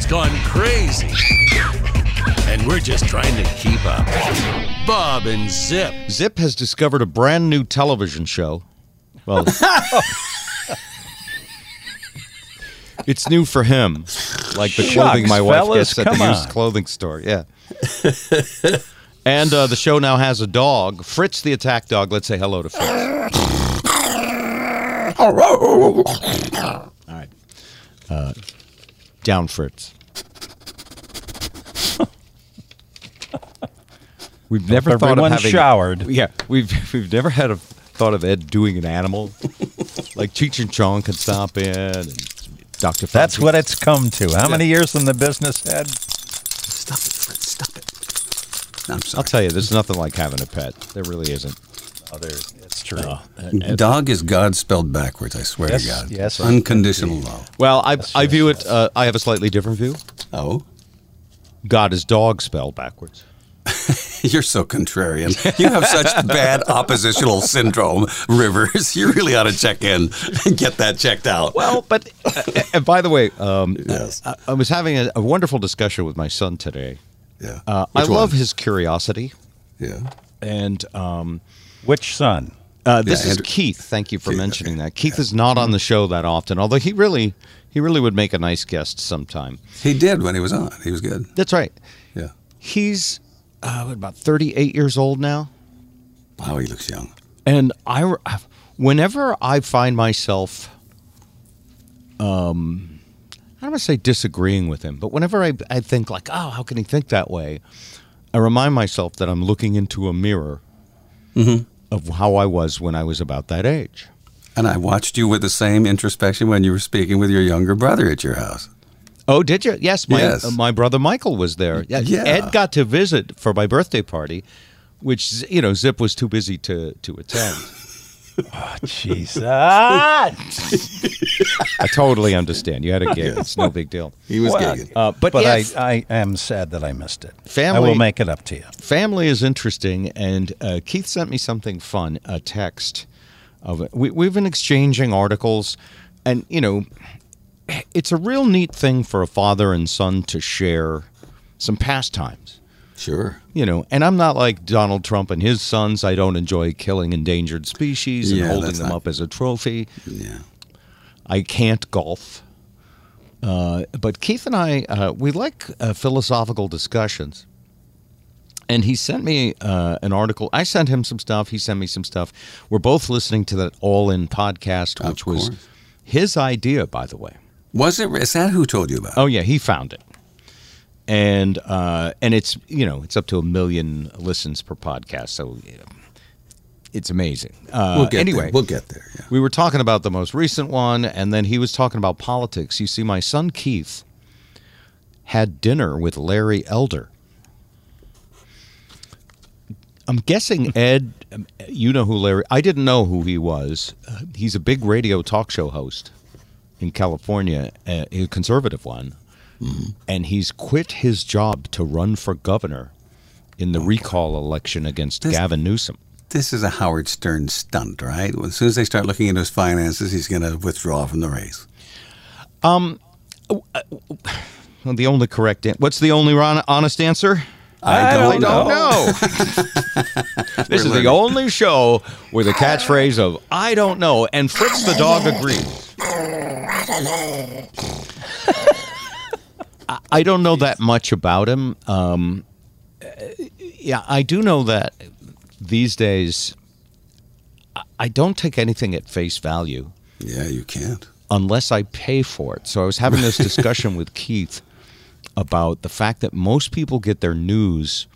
internet's gone crazy. And we're just trying to keep up. Bob and Zip. Zip has discovered a brand new television show. Well, it's new for him, like the clothing my wife fellas, gets at the used on. clothing store. Yeah. and uh, the show now has a dog, Fritz the attack dog. Let's say hello to Fritz. All right, uh, down Fritz. We've never thought of everyone having showered. Yeah, we've we've never had a thought of Ed doing an animal like Cheech and Chong could stop in and Doctor. That's what it's come to. How many years in the business, Ed? Stop it, Fritz. Stop it. No, I'm sorry. I'll tell you, there's nothing like having a pet. There really isn't. Oh, there, it's true. Dog is God spelled backwards. I swear Yes, to God. yes, Unconditional love. Well, I I yes, view it. Uh, I have a slightly different view. Oh, God is dog spelled backwards. you're so contrarian. You have such bad oppositional syndrome, Rivers. You really ought to check in and get that checked out. Well, but uh, and by the way, um, Yes. I, I was having a, a wonderful discussion with my son today. Yeah. Uh, I Which love his curiosity, Yeah. and um, Which son? Uh, this Yeah, is Andrew- Keith. Thank you for Keith, mentioning okay. that. Keith is not on the show that often, although he really he really would make a nice guest sometime. He did when he was on. He was good. That's right. Yeah. He's uh, what, about 38 years old now. Wow, he looks young. And I, whenever I find myself, um, I don't want to say disagreeing with him, but whenever I, I think like, oh, how can he think that way? I remind myself that I'm looking into a mirror of how I was when I was about that age. And I watched you with the same introspection when you were speaking with your younger brother at your house. Oh, did you? Yes, my Yes. uh, my brother Michael was there. Yeah, Yeah. Ed got to visit for my birthday party, which you know Zip was too busy to to attend. Jesus. I totally understand. You had a gig; it's no big deal. He was Well, gigging. Uh, but But yeah, I, I am sad that I missed it. Family, I Family- will make it up to you. family is interesting, and uh, Keith sent me something fun, a text of it. We, we've been exchanging articles, and you know, it's a real neat thing for a father and son to share some pastimes. Sure. You know, and I'm not like Donald Trump and his sons. I don't enjoy killing endangered species and Yeah, holding them not- up as a trophy. Yeah. I can't golf. Uh, but Keith and I, uh, we like uh, philosophical discussions. And he sent me uh, an article. I sent him some stuff. He sent me some stuff. We're both listening to that All In podcast, which was his idea, by the way. Was it? Is that who told you about? it? Oh yeah, he found it, and uh, and it's you know it's up to a million listens per podcast, so you know, it's amazing. Uh, we'll get anyway, there. We'll get there. Yeah. we were talking about the most recent one, and then he was talking about politics. You see, my son Keith had dinner with Larry Elder. I'm guessing Ed, um, you know who Larry. I didn't know who he was. Uh, he's a big radio talk show host in California, uh, a conservative one, and he's quit his job to run for governor in the recall election against This- Gavin Newsom. This is a Howard Stern stunt, right? As soon as they start looking into his finances, he's going to withdraw from the race. Um, well, the only correct an- what's the only ron- honest answer? I don't, don't know. this is the only show with a catchphrase of "I don't know," and Fritz the dog agrees. I- I don't know that much about him. Um, yeah, I do know that these days I don't take anything at face value Yeah, you can't. unless I pay for it. So I was having this discussion with Keith about the fact that most people get their news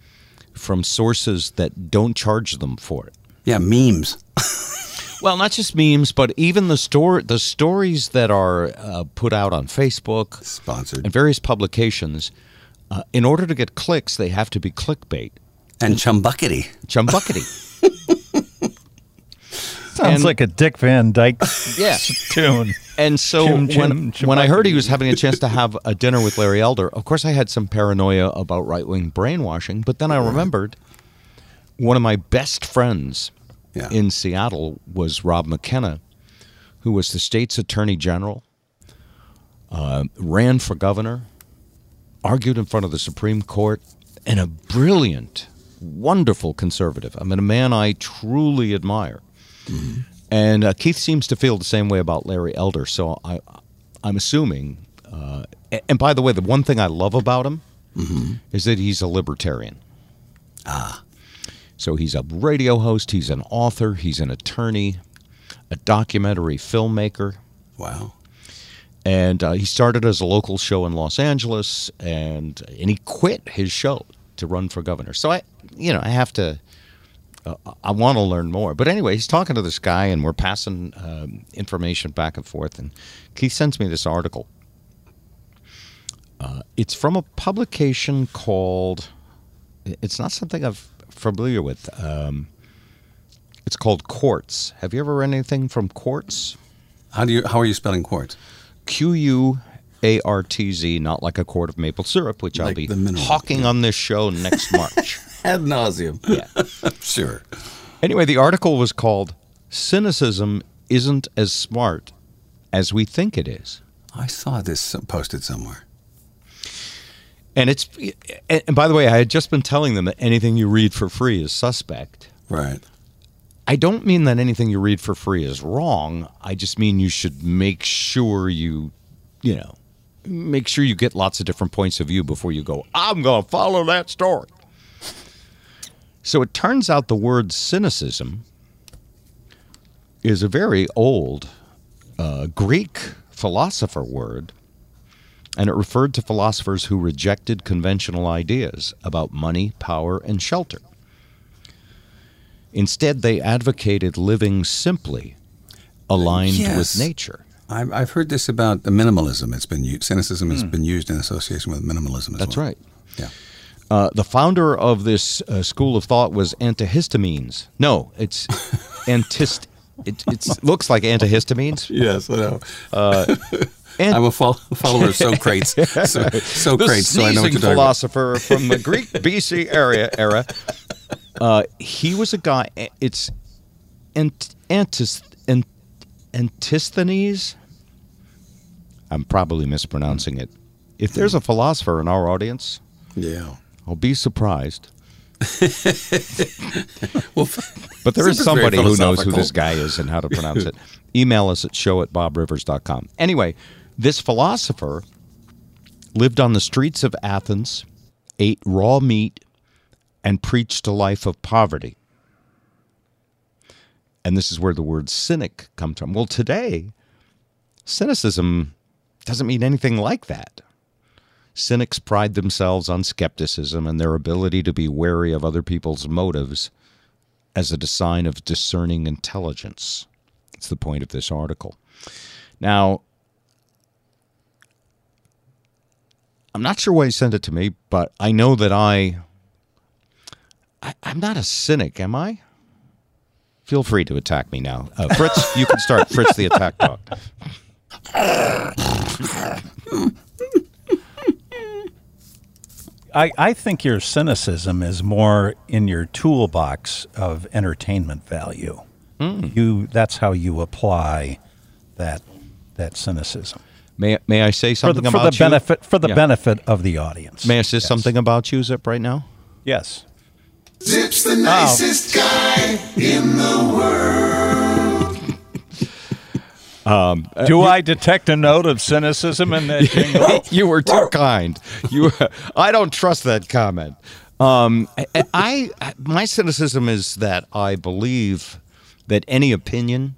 from sources that don't charge them for it. Yeah, memes. Well, not just memes, but even the store the stories that are uh, put out on Facebook Sponsored. and various publications. Uh, in order to get clicks, they have to be clickbait. And Chumbuckety. Chumbuckety. Sounds And- like a Dick Van Dyke Yeah. tune. And so Chim, when, chim, chim, when I heard he was having a chance to have a dinner with Larry Elder, of course I had some paranoia about right wing brainwashing. But then I remembered one of my best friends Yeah. in Seattle was Rob McKenna, who was the state's attorney general, uh, ran for governor, argued in front of the Supreme Court, and a brilliant, wonderful conservative. I mean, a man I truly admire. And uh, Keith seems to feel the same way about Larry Elder. So I, I'm assuming. Uh, and by the way, the one thing I love about him is that he's a libertarian. Ah. So he's a radio host. He's an author. He's an attorney, a documentary filmmaker Wow. and uh, he started as a local show in Los Angeles, and and he quit his show to run for governor. So I, you know, I have to. Uh, I want to learn more, but anyway, he's talking to this guy, and we're passing um, information back and forth. And Keith sends me this article. Uh, it's from a publication called. It's not something I'm familiar with. Um, it's called Quartz. Have you ever read anything from Quartz? How do you? How are you spelling quartz? Q U A R T Z, not like a quart of maple syrup, which I'll be hawking on this show next March. Ad nauseum. yeah. Sure. Anyway, the article was called Cynicism Isn't as Smart as We Think It Is. I saw this posted somewhere. And it's, and by the way, I had just been telling them that anything you read for free is suspect. Right. I don't mean that anything you read for free is wrong. I just mean you should make sure you, you know, make sure you get lots of different points of view before you go, I'm going to follow that story. So it turns out the word cynicism is a very old uh, Greek philosopher word, and it referred to philosophers who rejected conventional ideas about money, power, and shelter. Instead, they advocated living simply, aligned Yes. with nature. I've, I've heard this about the minimalism. It's been used. Cynicism has been used in association with minimalism. As. That's well. right. Yeah. Uh, the founder of this uh, school of thought was antihistamines. No, it's antist. It it's, looks like antihistamines. Yes, I know. And I'm a fol- follower of Socrates. So, Socrates, so I know what you're philosopher from the Greek BC area era. Uh, he was a guy. It's ant, antis, ant, Antisthenes. I'm probably mispronouncing it. If there's a philosopher in our audience, Yeah. I'll be surprised. Well, But there is Zip is very somebody who knows who this guy is and how to pronounce it. Email us at show at bobrivers.com. Anyway, this philosopher lived on the streets of Athens, ate raw meat, and preached a life of poverty. And this is where the word cynic comes from. Well, today, cynicism doesn't mean anything like that. Cynics pride themselves on skepticism and their ability to be wary of other people's motives as a sign of discerning intelligence. It's the point of this article. Now, I'm not sure why he sent it to me, but I know that I, I I'm not a cynic, am I? Feel free to attack me now, uh, Fritz. you can start Fritz the attack dog. I, I think your cynicism is more in your toolbox of entertainment value. You that's how you apply that that cynicism May may I say for the, something for about the you? benefit for the Yeah. benefit of the audience. May I say Yes. something about you, Zip, right now? Yes. Zip's the nicest guy in the world. Do I detect a note of cynicism in that jingle? you were too kind. You, I don't trust that comment. Um, I, I, my cynicism is that I believe that any opinion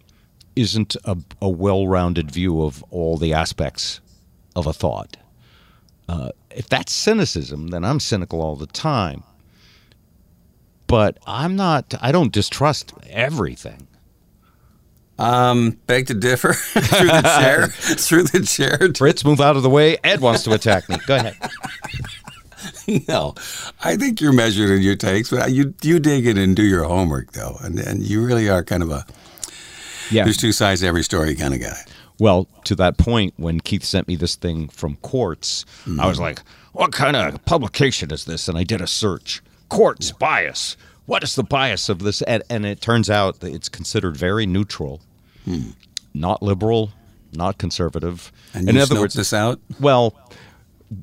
isn't a, a well-rounded view of all the aspects of a thought. Uh, if that's cynicism, then I'm cynical all the time. But I'm not. I don't distrust everything. Um, beg to differ through the chair. through the chair. Fritz, move out of the way. Ed wants to attack me. Go ahead. No, I think you're measured in your takes, but you you dig it and do your homework though, and and you really are kind of a Yeah. there's two sides to every story kind of guy. Well, to that point, when Keith sent me this thing from Quartz, I was mm-hmm. like, what kind of publication is this? And I did a search. Quartz bias. What is the bias of this? And, and it turns out that it's considered very neutral, hmm. not liberal, not conservative. And In you other words, this out. well,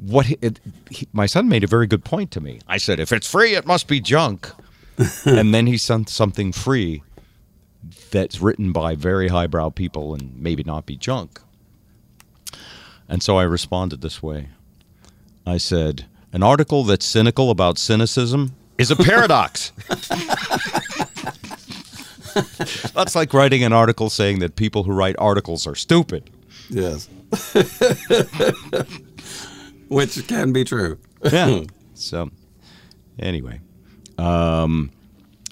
what he, it, he, my son made a very good point to me. I said, if it's free, it must be junk. and then he sent something free that's written by very highbrow people and maybe not be junk. And so I responded this way. I said, an article that's cynical about cynicism is a paradox. that's like writing an article saying that people who write articles are stupid. Yes. Which can be true. yeah. So, anyway, um,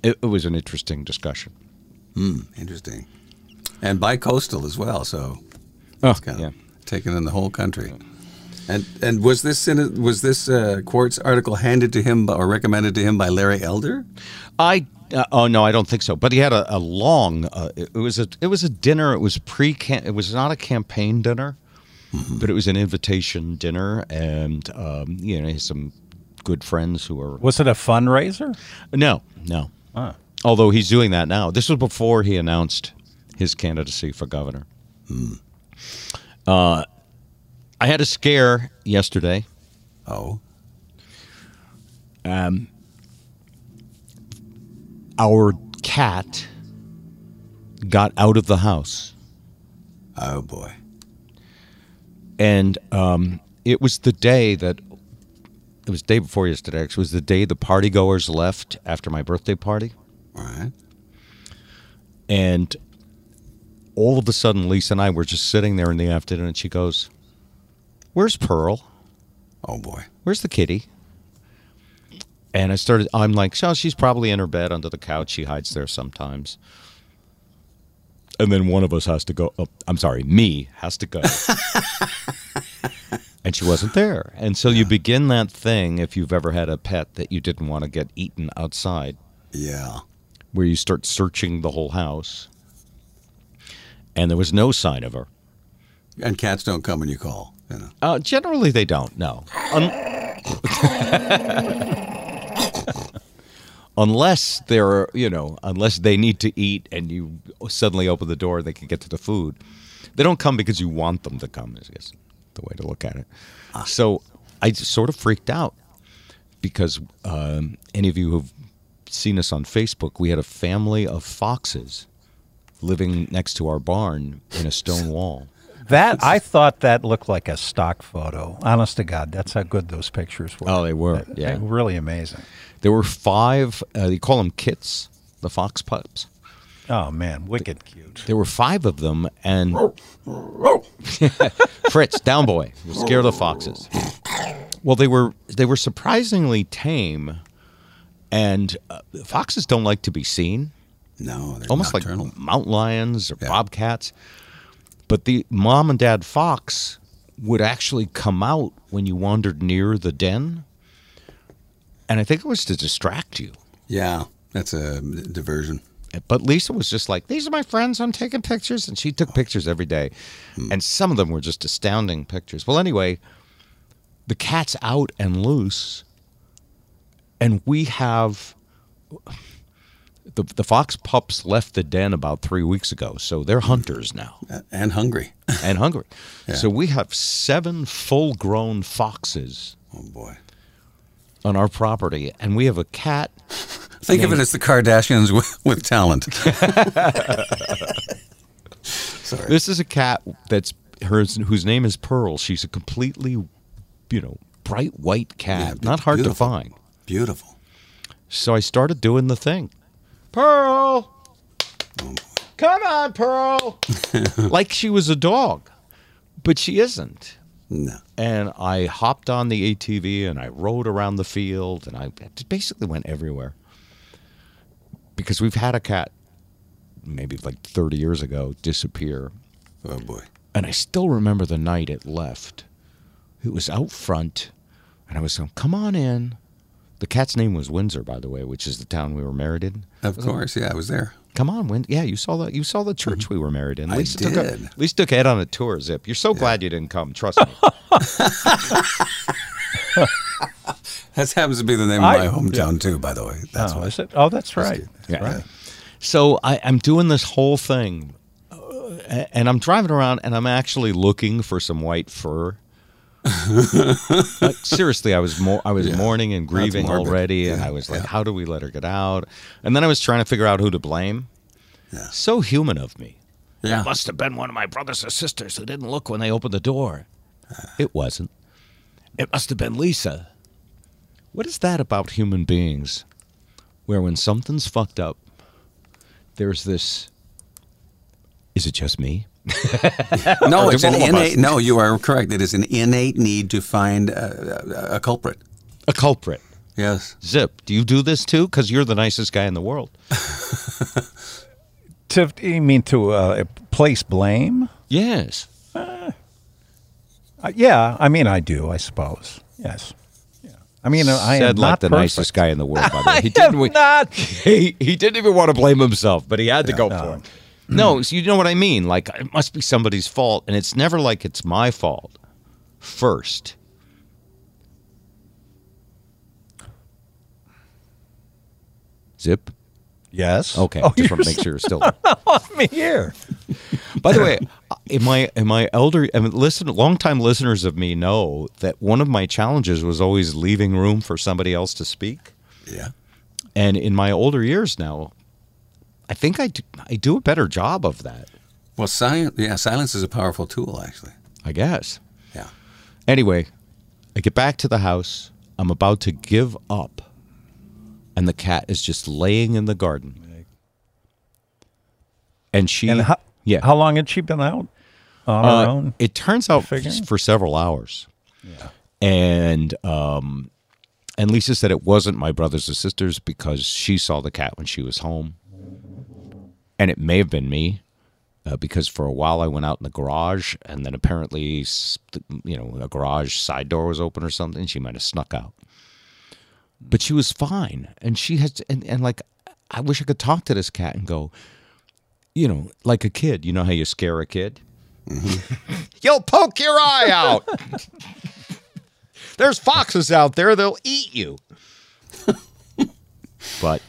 it, it was an interesting discussion. Interesting. And bi-coastal as well, so Oh, it's kind of yeah. taken in the whole country. And and was this in- was this uh, Quartz article handed to him by, or recommended to him by Larry Elder? I uh, oh no, I don't think so. But he had a, a long. Uh, it it was a it was a dinner. It was pre. It was not a campaign dinner, but it was an invitation dinner, and um, you know, some good friends who are. Was it a fundraiser? No, no. Ah. Although he's doing that now. This was before he announced his candidacy for governor. Uh, I had a scare yesterday. Oh, Our cat got out of the house. oh boy. and um, it was the day that it was the day before yesterday. Actually, it was the day the party goers left after my birthday party, All right. and all of a sudden, Lisa and I were just sitting there in the afternoon, and she goes, "Where's Pearl? Oh boy. Where's the kitty?" And I started. I'm like, "So she's probably in her bed under the couch. She hides there sometimes." And then one of us has to go. Oh, I'm sorry, me has to go. and she wasn't there. And so you begin that thing, if you've ever had a pet that you didn't want to get eaten outside, Yeah. Where you start searching the whole house. And there was no sign of her. And cats don't come when you call. You know. Uh, generally, they don't. No, Un- unless they're you know, unless they need to eat, and you suddenly open the door, they can get to the food. They don't come because you want them to come. Is I guess the way to look at it. So I just sort of freaked out because um, any of you who've seen us on Facebook, we had a family of foxes living next to our barn in a stone wall. That I thought that looked like a stock photo. Honest to God, that's how good those pictures were. Oh, they were, They- yeah. they were really amazing. There were five. Uh, they call them kits, the fox pups. Oh man, wicked cute. There were five of them, and Fritz, down boy, was scared of the foxes. Well, they were they were surprisingly tame, and uh, foxes don't like to be seen, No, they're almost nocturnal. like mountain lions or Yeah. bobcats. But the mom and dad fox would actually come out when you wandered near the den, and I think it was to distract you. yeah, that's a diversion. But Lisa was just like, "These are my friends. I'm taking pictures," and she took pictures every day, and some of them were just astounding pictures. Well, anyway, the cat's out and loose, and we have the the fox pups left the den about three weeks ago, so they're hunters now And hungry. and hungry. Yeah. So we have seven full-grown foxes Oh boy. on our property, and we have a cat. Think of it as the Kardashians with, with talent. Sorry. This is a cat that's hers whose name is Pearl. She's a completely, you know, bright white cat, Yeah, not hard beautiful. to find. Beautiful. So I started doing the thing. Pearl, oh, come on, Pearl, like she was a dog, but she isn't. No. And I hopped on the ATV and I rode around the field and I basically went everywhere because we've had a cat maybe like 30 years ago disappear. Oh boy. And I still remember the night it left. It was out front, and I was going, "Come on in." The cat's name was Windsor, by the way, which is the town we were married in. Of course, yeah, I was there. Come on, Win. Yeah, you saw the you saw the church we were married in. I Lisa Took a, did. Lisa took Ed on a tour. Zip. You're so glad you didn't come. Trust me. That happens to be the name I- of my hometown too, by the way. That's oh, why. is it? Oh, that's right. Yeah. So I, I'm doing this whole thing, uh, and I'm driving around, and I'm actually looking for some white fur like, seriously, I was more I was mourning and grieving already, and I was like, yeah. how do we let her get out? And then I was trying to figure out who to blame. Yeah. So human of me. Yeah. Must have been one of my brothers or sisters who didn't look when they opened the door. Uh. It wasn't. It must have been Lisa. What is that about human beings? Where when something's fucked up, there's this. Is it just me? No, it's an all of us. innate. No, you are correct. It is an innate need to find a, a, a culprit. A culprit. Yes. Zip, do you do this too? Because you're the nicest guy in the world. To you mean to uh, place blame? Yes. Uh, yeah, I mean I do. I suppose. Yes. I mean I am Said like not the perfect. nicest guy in the world. By the way, he am didn't. not. He, he didn't even want to blame himself, but he had to go no. for it. No, so you know what I mean. Like it must be somebody's fault, and it's never like it's my fault. First, Zip. Yes. Okay, Oh, just want to make sure you're still. off me here. By the way, in my in my elder, I mean, listen, longtime listeners of me know that one of my challenges was always leaving room for somebody else to speak. Yeah. And in my older years now, I think I do, I do a better job of that. Well, silence. Yeah, silence is a powerful tool, actually. I guess. Yeah. Anyway, I get back to the house. I'm about to give up, and the cat is just laying in the garden. And she, And how, yeah, how long had she been out on Uh, her own? It turns out for several hours. And um, and Lisa said it wasn't my brothers or sisters because she saw the cat when she was home, and it may have been me. Uh, because for a while I went out in the garage, and then apparently, you know, a garage side door was open or something. She might have snuck out, but she was fine, and she has, and, and like, I wish I could talk to this cat and go, you know, like a kid. You know how you scare a kid? You'll poke your eye out. There's foxes out there, they'll eat you. but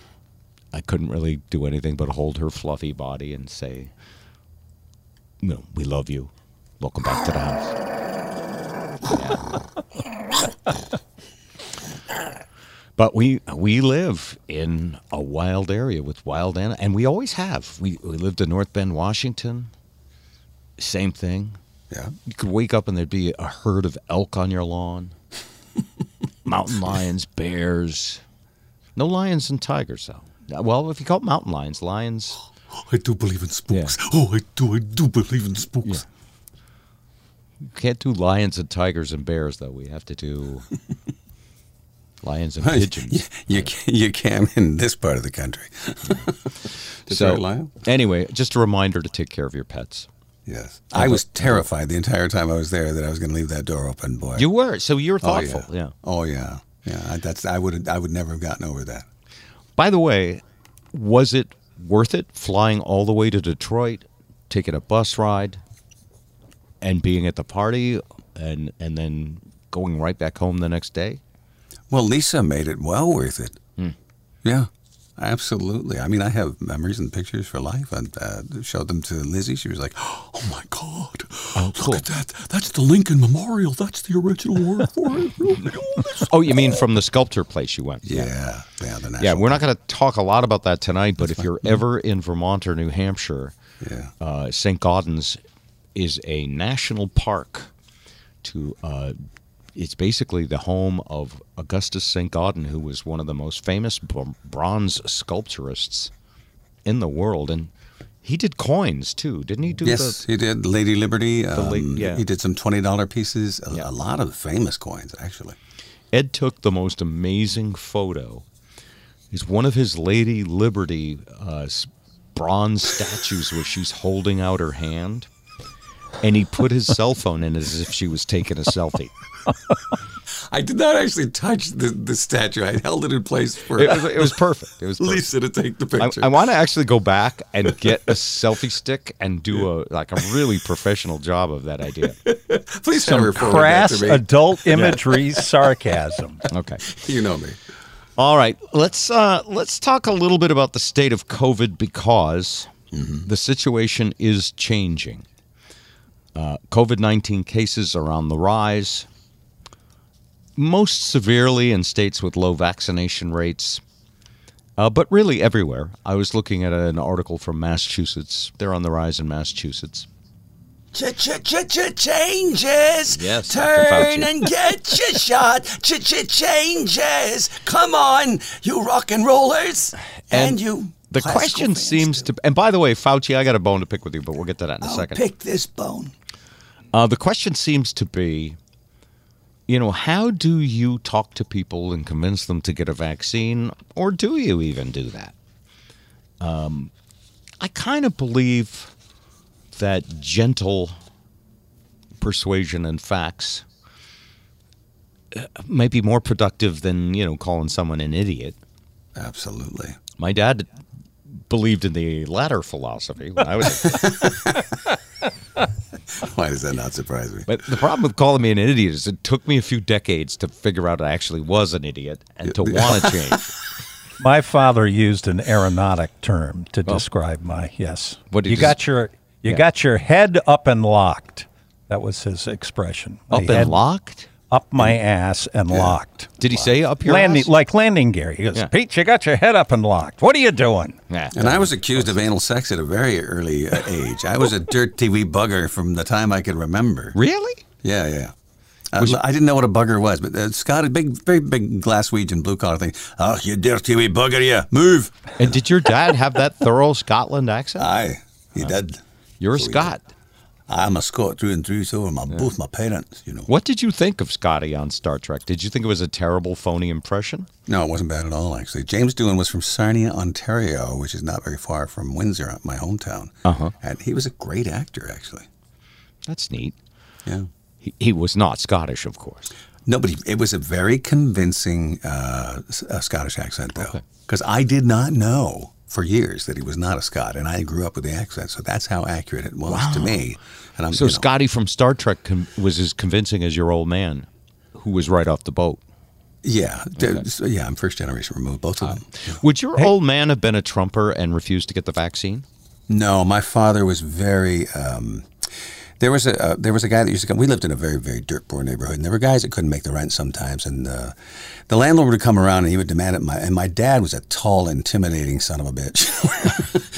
I couldn't really do anything but hold her fluffy body and say, know, we love you. Welcome back to the house. Yeah. But we we live in a wild area with wild animals, and we always have. We we lived in North Bend, Washington. Same thing. Yeah. You could wake up and there'd be a herd of elk on your lawn. mountain lions, bears. No lions and tigers, though. Well, if you call it mountain lions, lions. I do believe in spooks. Oh, I do. I do believe in spooks. You can't do lions and tigers and bears, though. We have to do lions and pigeons. You, you, can, you can in this part of the country. Lion? anyway, just a reminder to take care of your pets. Yes. I was terrified the entire time I was there that I was going to leave that door open. Boy. You were, so you were oh, thoughtful. yeah. yeah. Oh yeah. Yeah. I, that's. I would. I would never have gotten over that. By the way, was it worth it flying all the way to Detroit, taking a bus ride, and being at the party, and and then going right back home the next day? Well, Lisa made it well worth it. Hmm. Yeah, absolutely. I mean, I have memories and pictures for life. I uh, showed them to Lizzie. She was like, "Oh my God, Oh, look cool. at that! That's the Lincoln Memorial. That's the original work for it." Oh, you mean from the sculpture place you went? yeah, yeah. The national Yeah, we're not going to talk a lot about that tonight, but if you're ever in Vermont or New Hampshire, Yeah. uh, St. Gaudens is a national park. To uh, it's basically the home of Augustus St. Gaudens, who was one of the most famous bronze sculpturists in the world, and he did coins too, didn't he? Do Yes, the, he did. Lady Liberty. Um, la- yeah. He did some twenty dollar pieces. A, Yeah. a lot of famous coins, actually. Ed took the most amazing photo. It's one of his Lady Liberty uh, bronze statues where she's holding out her hand, and he put his cell phone in as if she was taking a selfie. I did not actually touch the, the statue. I held it in place for It was, it was perfect. It was perfect. Lisa to take the picture. I want to actually go back and get a selfie stick and do a like a really professional job of that idea. Please Some never forward that crass to me. adult imagery sarcasm. Okay. you know me. All right, let's uh, let's talk a little bit about the state of COVID because the situation is changing. Uh, COVID nineteen cases are on the rise. most severely in states with low vaccination rates, uh, but really everywhere. I was looking at an article from Massachusetts. They're on the rise in Massachusetts. Changes. Yes, Turn and get your shot. Changes. Come on, you rock and rollers. And, you. The question seems too. to, and by the way, Fauci, I got a bone to pick with you, but we'll get to that in a I'll second. pick this bone. Uh, the question seems to be, you know, how do you talk to people and convince them to get a vaccine, or do you even do that? Um, I kind of believe that gentle persuasion and facts uh, might be more productive than you know calling someone an idiot. Absolutely. My dad believed in the latter philosophy when I was. a Why does that not surprise me? But the problem with calling me an idiot is it took me a few decades to figure out I actually was an idiot and to want to change. My father used an aeronautic term to describe my yes. What did you he got your you Yeah. got your head up and locked. That was his expression. Up and locked? Up my ass and locked. Did he say up your landing ass? like landing gear. He goes, Yeah. Pete, you got your head up and locked. What are you doing? Yeah. And I was accused of anal sex at a very early uh, age. I was a dirt TV bugger from the time I could remember. Really? Yeah, yeah. Uh, I didn't know what a bugger was, but uh, Scott, a big, very big Glaswegian blue collar thing. Oh, you dirty wee bugger, you move. And did your dad have that thorough Scotland accent? Aye, he did. You're a So he Scot. I'm a Scot through and through. So my both my parents. You know. What did you think of Scotty on Star Trek? Did you think it was a terrible, phony impression? No, it wasn't bad at all. Actually, James Doohan was from Sarnia, Ontario, which is not very far from Windsor, my hometown. Uh-huh. And he was a great actor, actually. That's neat. Yeah. He, he was not Scottish, of course. No, but he, it was a very convincing uh, S- uh, Scottish accent, though, because I did not know for years that he was not a Scot, and I grew up with the accent, so that's how accurate it was to me. And I'm So you know, Scotty from Star Trek was as convincing as your old man, who was right off the boat. yeah, so, yeah, I'm first generation removed, both of them. Yeah. Would your old man have been a Trumper and refused to get the vaccine? No, my father was very. Um, there was a uh, there was a guy that used to come. We lived in a very very dirt poor neighborhood, and there were guys that couldn't make the rent sometimes, and uh, the landlord would come around and he would demand it. My and my dad was a tall, intimidating son of a bitch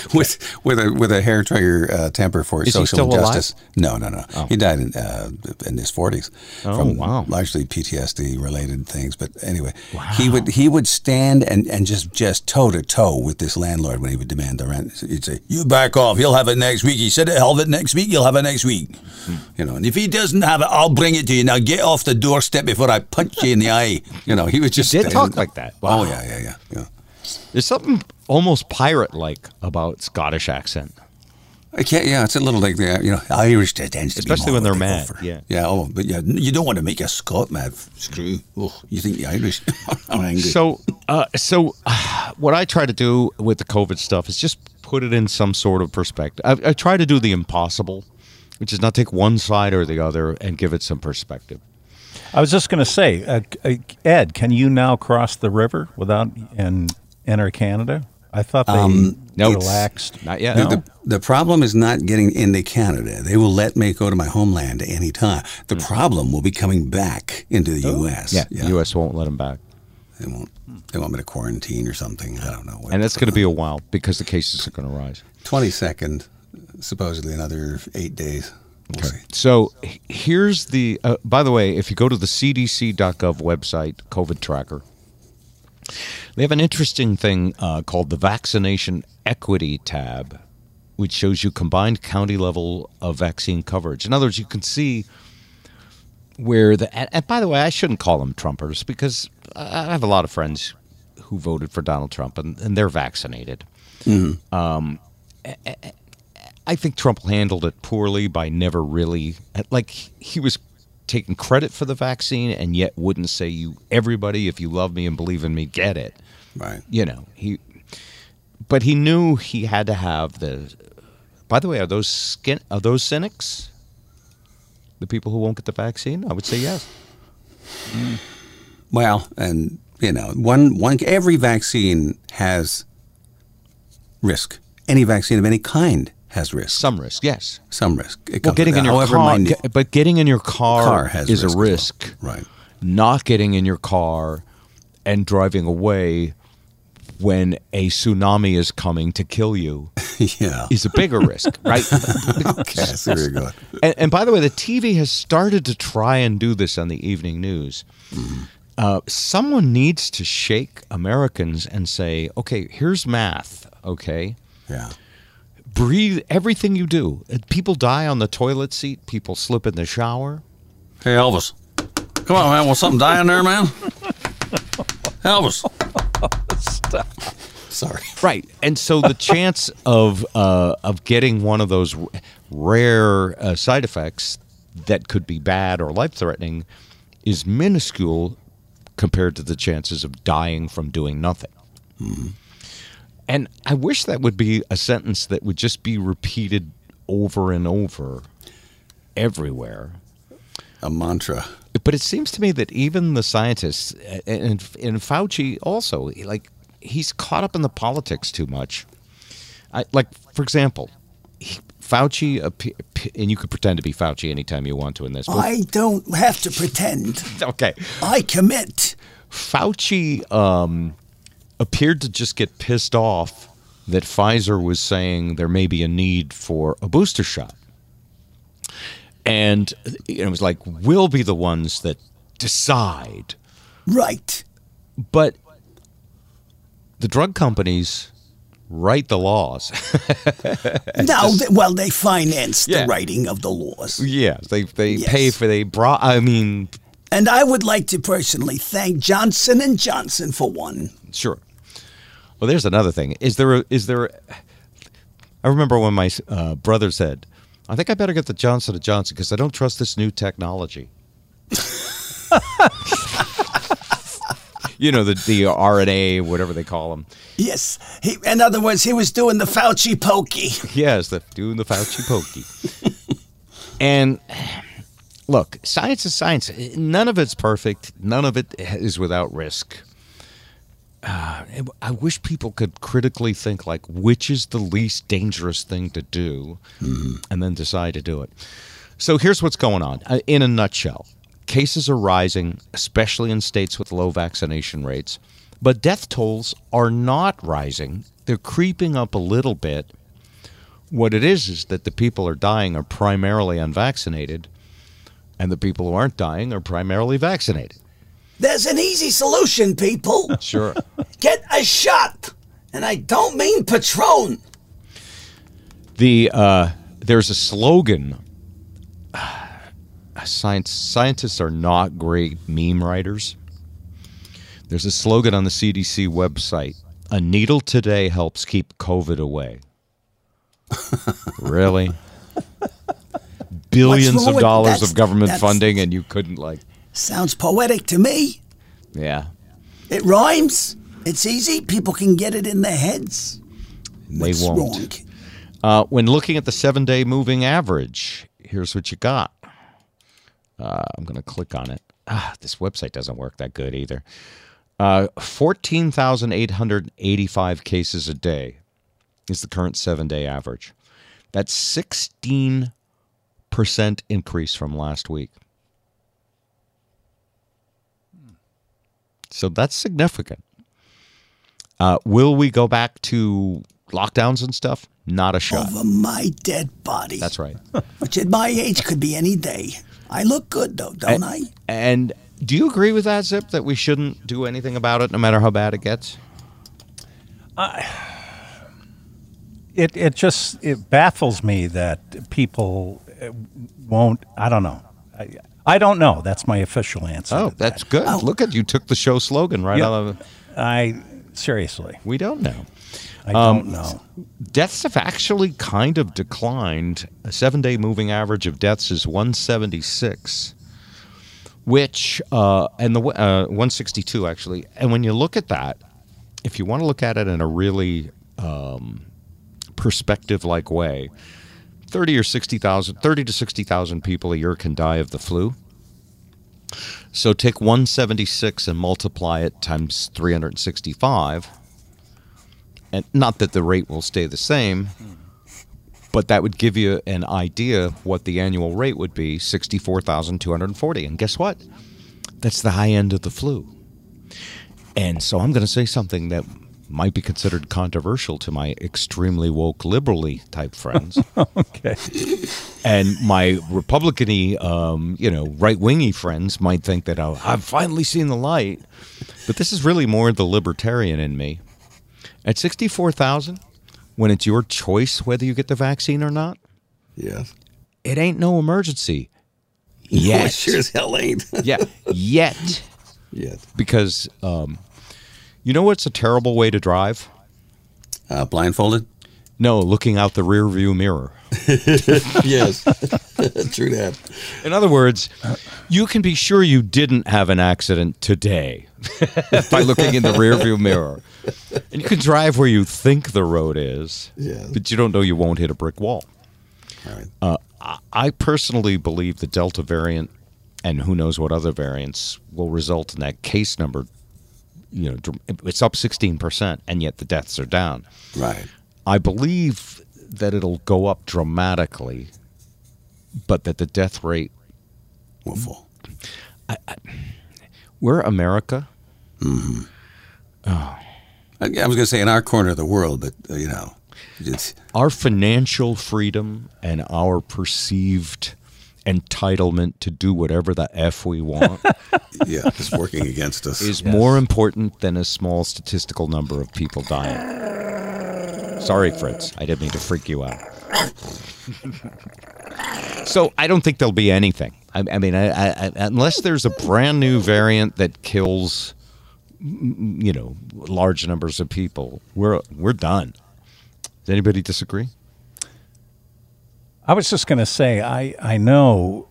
with with a with a hair trigger uh, temper for Is social still alive? justice. No, no, no. He died in uh, in his forties Oh, from wow. largely PTSD related things. But anyway, he would he would stand and, and just just toe to toe with this landlord when he would demand the rent. He'd say, "You back off. He'll have it next week." He said, "He'll have it next week. You'll have it next week." You know, and if he doesn't have it, I'll bring it to you. Now get off the doorstep before I punch you in the eye. You know, he was just did talk like that? Wow. Oh yeah, yeah, yeah, yeah. There's something almost pirate-like about Scottish accent. I can't. Yeah, it's a little like the you know Irish tends to be Especially more when they're mad, go for. yeah. yeah. Oh, but yeah, you don't want to make a Scot mad. Screw. Oh, you think the Irish are angry? So, uh, so uh, what I try to do with the COVID stuff is just put it in some sort of perspective. I, I try to do the impossible, which is not take one side or the other and give it some perspective. I was just going to say, uh, uh, Ed, can you now cross the river without and enter Canada? I thought they no, relaxed. Not yet. No? The, the problem is not getting into Canada. They will let me go to my homeland at any time. The problem will be coming back into the U.S. Yeah, the U.S. won't let them back, They won't. They want me to quarantine or something. I don't know. What, and that's going to be a while because the cases are going to rise. twenty second. Supposedly another eight days. We'll see. So here's the. Uh, by the way, if you go to the CDC.gov website, COVID tracker, they have an interesting thing uh, called the Vaccination Equity tab, which shows you combined county level of vaccine coverage. In other words, you can see where the. And, by the way, I shouldn't call them Trumpers because I have a lot of friends who voted for Donald Trump and, and they're vaccinated. I think Trump handled it poorly by never really like he was taking credit for the vaccine and yet wouldn't say you everybody if you love me and believe in me get it. Right. You know, he but he knew he had to have the By the way, are those skin are those cynics? The people who won't get the vaccine? I would say yes. Mm. Well, and you know, one one every vaccine has risk. Any vaccine of any kind has risk. Some risk, yes. Some risk. It Well, getting in your However car, minute- ge- but getting in your car, car has is risk a as well. risk. Right. not getting in your car and driving away when a tsunami is coming to kill you yeah. is a bigger risk, right? Okay, I see where you're going. And, and by the way, the TV has started to try and do this on the evening news. Uh, someone needs to shake Americans and say, okay, here's math, okay? Yeah. Breathe everything you do. Uh, People die on the toilet seat, people slip in the shower. Hey, Elvis. Come on, man. Want something dying there, man? Elvis. Sorry. Right, and so the chance of uh, of getting one of those r- rare uh, side effects that could be bad or life threatening is minuscule compared to the chances of dying from doing nothing. And I wish that would be a sentence that would just be repeated over and over everywhere. A mantra. But it seems to me that even the scientists and, and Fauci also, like, he's caught up in the politics too much. I, like, for example, he, Fauci, and you could pretend to be Fauci anytime you want to in this. But, I don't have to pretend. okay. I commit. Fauci um, appeared to just get pissed off that Pfizer was saying there may be a need for a booster shot. And it was like, we'll be the ones that decide. Right. But the drug companies write the laws. no, th- well, they finance Yeah. the writing of the laws. yeah, they they Yes. pay for they brought. I mean, And I would like to personally thank Johnson and Johnson for one. sure. Well, there's another thing. Is there a, is there? A, I remember when my uh, brother said, "I think I better get the Johnson and Johnson because I don't trust this new technology." you know the the RNA, whatever they call them. Yes. He, in other words, he was doing the Fauci pokey. Yes, the doing the Fauci pokey. and look, science is science. None of it's perfect. None of it is without risk. Uh, I wish people could critically think like which is the least dangerous thing to do, and then decide to do it. So here's what's going on uh, in a nutshell: cases are rising, especially in states with low vaccination rates, but death tolls are not rising. They're creeping up a little bit. What it is is that the people are dying are primarily unvaccinated, and the people who aren't dying are primarily vaccinated. There's an easy solution, people. Sure. Get a shot. And I don't mean Patron. the uh, there's a slogan. Science scientists are not great meme writers. There's a slogan on the CDC website: "A needle today helps keep COVID away." really? Billions of dollars of government funding, and you couldn't like, Sounds poetic to me. yeah. It rhymes. It's easy. People can get it in their heads. They What's won't. Uh, when looking at the seven day moving average, here's what you got. Uh, I'm going to click on it. Ah, this website doesn't work that good either. Uh, 14,885 cases a day is the current seven day average. That's 16% increase from last week. So that's significant. Uh, will we go back to lockdowns and stuff? Not a shot. Over my dead body. That's right. Which at my age could be any day. I look good though, don't I? And do you agree with that, Zip, that we shouldn't do anything about it no matter how bad it gets? It it just it baffles me that people uh, won't. I don't know. I, I don't know. That's my official answer. Oh, that's that. good. Look at you took the show slogan right Yeah. out of it. I seriously. We don't know. I Um, don't know. Deaths have actually kind of declined. A seven day moving average of deaths is 176, which, uh, and the uh, 162 actually. And when you look at that, if you want to look at it in a really um, perspective like way, 30 or 60,000, 30 to 60,000 people a year can die of the flu. So take 176 and multiply it times 365 and not that the rate will stay the same, but that would give you an idea what the annual rate would be 64,240. And guess what? That's the high end of the flu. And so I'm going to say something that might be considered controversial to my extremely woke liberally type friends. Okay. and my Republican-y, um, you know, right-wingy friends might think that oh, I've finally seen the light. But this is really more the libertarian in me. At 64,000, when it's your choice whether you get the vaccine or not, Yes. it ain't no emergency. Yeah, Yet. sure as hell ain't. yeah, yet. Yet. Because um, you know what's a terrible way to drive? Uh, blindfolded? No, looking out the rear view mirror. yes. True that. In other words, you can be sure you didn't have an accident today by looking in the rearview mirror. And you can drive where you think the road is, Yeah. but you don't know you won't hit a brick wall. All right. Uh, I personally believe the Delta variant and who knows what other variants will result in that case number. You know, it's up 16%, and yet the deaths are down. Right. I believe that it'll go up dramatically, but that the death rate Well, full. We're America. I, I was going to say in our corner of the world, but, uh, you know, it's, Our financial freedom and our perceived entitlement to do whatever the F we want yeah, it's working against us. is more important than a small statistical number of people dying. Sorry, Fritz. I didn't mean to freak you out. so I don't think there'll be anything. I, I mean, I, I, I, unless there's a brand new variant that kills, you know, large numbers of people, we're we're done. Does anybody disagree? I was just going to say, I, I know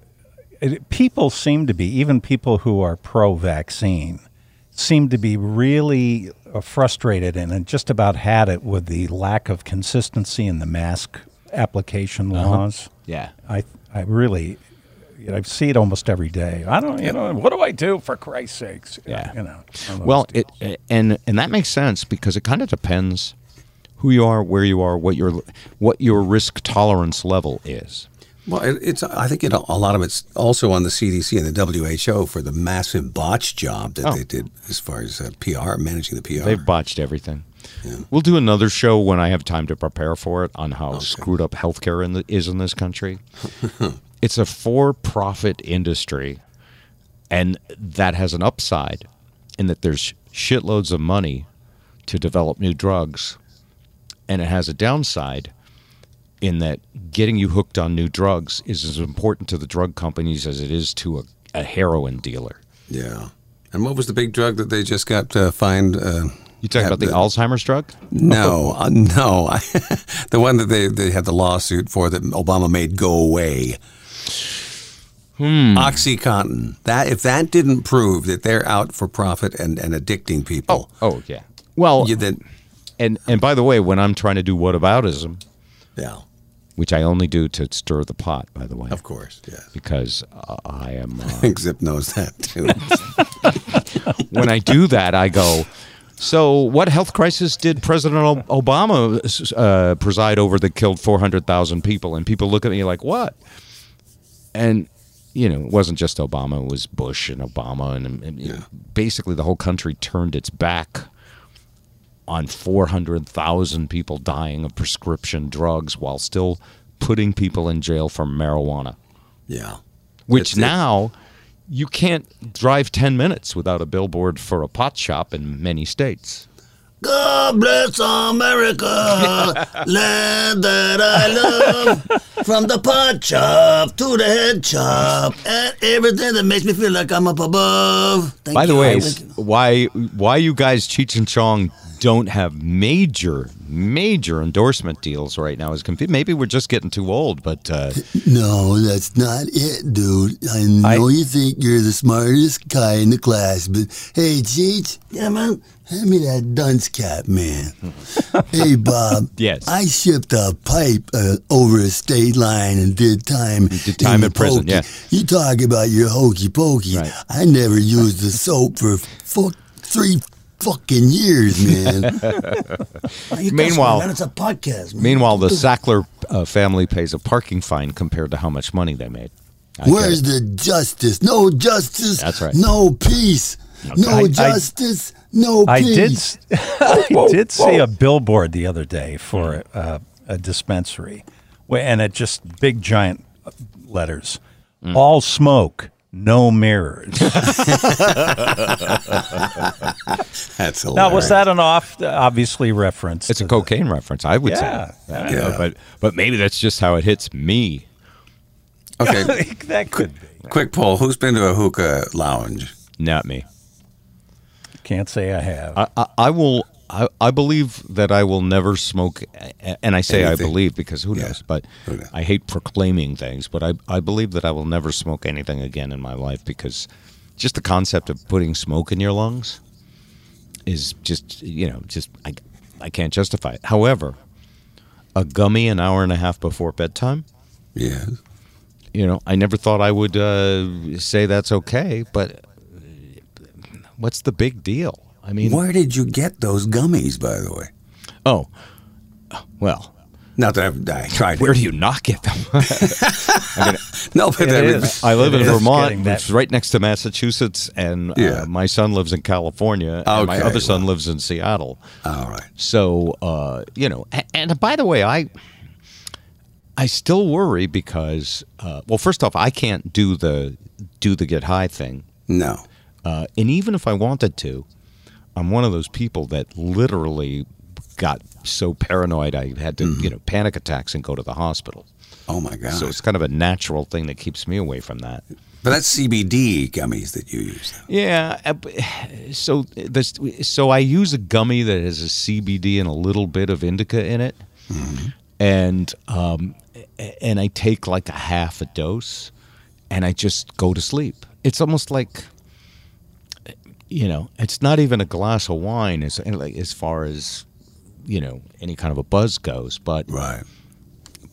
it, people seem to be, even people who are pro vaccine, seem to be really uh, frustrated and just about had it with the lack of consistency in the mask application laws. Yeah. I, I really, you know, I see it almost every day. I don't, you know, what do I do for Christ's sakes? Yeah. You know. one of those Well, deals. it and and that makes sense because it kind of depends who you are, where you are, what your what your risk tolerance level is. Well, it's. I think it, a lot of it's also on the CDC and the WHO for the massive botch job that Oh. they did as far as uh, PR, managing the PR. They've botched everything. We'll do another show when I have time to prepare for it on how screwed up healthcare in the, is in this country. it's a for-profit industry, and that has an upside in that there's shitloads of money to develop new drugs, and it has a downside in that getting you hooked on new drugs is as important to the drug companies as it is to a, a heroin dealer. yeah. And what was the big drug that they just got uh, fined? Uh, You talking about the Alzheimer's drug? No, uh, no. the one that they, they had the lawsuit for that Obama made go away. Hmm. OxyContin. That if that didn't prove that they're out for profit and, and addicting people, Oh yeah. Well, you then and and by the way, when I'm trying to do whataboutism, yeah, which I only do to stir the pot, by the way, of course, yes. because uh, I am. I Uh, think Zip knows that too. when I do that, I go. So, what health crisis did President Obama uh, preside over that killed 400,000 people? And people look at me like, what? And, you know, it wasn't just Obama, it was Bush and Obama. And, and basically, the whole country turned its back on 400,000 people dying of prescription drugs while still putting people in jail for marijuana yeah, which It's- it- now you can't drive 10 minutes without a billboard for a pot shop in many states. God bless America, land that I love. From the pot chop to the head shop, and everything that makes me feel like I'm up above. Thank By the way, why why you guys Cheech and Chong don't have major major endorsement deals right now is. Maybe we're just getting too old, but uh, No, that's not it, dude. I know you think you're the smartest guy in the class, but hey, Cheech, Yeah, man. hand me that dunce cap, man. hey, Bob. Yes. I shipped a pipe uh, over a state line and did time. did time the in prison, yeah. You talk about your hokey pokey. Right. I never used the soap for fu- three fucking years, man. Oh, Meanwhile- man. it's a podcast. Man. meanwhile the Sackler uh, family pays a parking fine compared to how much money they made. Where's the justice? No justice. That's right. No peace. No I- I- justice. no peace. I did. peace. s- I did see a billboard the other day for uh, a dispensary, and it just big giant letters, all smoke, no mirrors. That's hilarious. now, was that an off, obviously reference? It's to a the- cocaine reference, I would Yeah. say. Uh, Yeah. But but maybe that's just how it hits me. Okay, that could be. quick poll. Who's been to a hookah lounge? Not me. Can't say I have. I, I, I will. I, I believe that I will never smoke, and I say I believe because who Yeah. knows. But Who knows? I hate proclaiming things. But I, I believe that I will never smoke anything again in my life because just the concept of putting smoke in your lungs is just you know just I, I can't justify it. However, a gummy an hour and a half before bedtime. Yeah. You know, I never thought I would uh, say that's okay, but what's the big deal? I mean, Where did you get those gummies, by the way? oh, well, Not that I've I tried. where it. do you not get them? No, but It I mean, is. I live in It is Vermont, getting which is right next to Massachusetts, and Yeah. uh, my son lives in California, and my Okay, other son well. lives in Seattle. All right. So, uh, you know, and, and by the way, I I still worry because, uh, well, first off, I can't do the do the get high thing. No. Uh, and even if I wanted to, I'm one of those people that literally got so paranoid I had to, you know, panic attacks and go to the hospital. Oh my God. So it's kind of a natural thing that keeps me away from that. but that's CBD gummies that you use. Though. Yeah. uh, So this, so I use a gummy that has a CBD and a little bit of indica in it, and um, and I take like a half a dose, and I just go to sleep. It's almost like, you know, it's not even a glass of wine as as far as, you know, any kind of a buzz goes, but Right.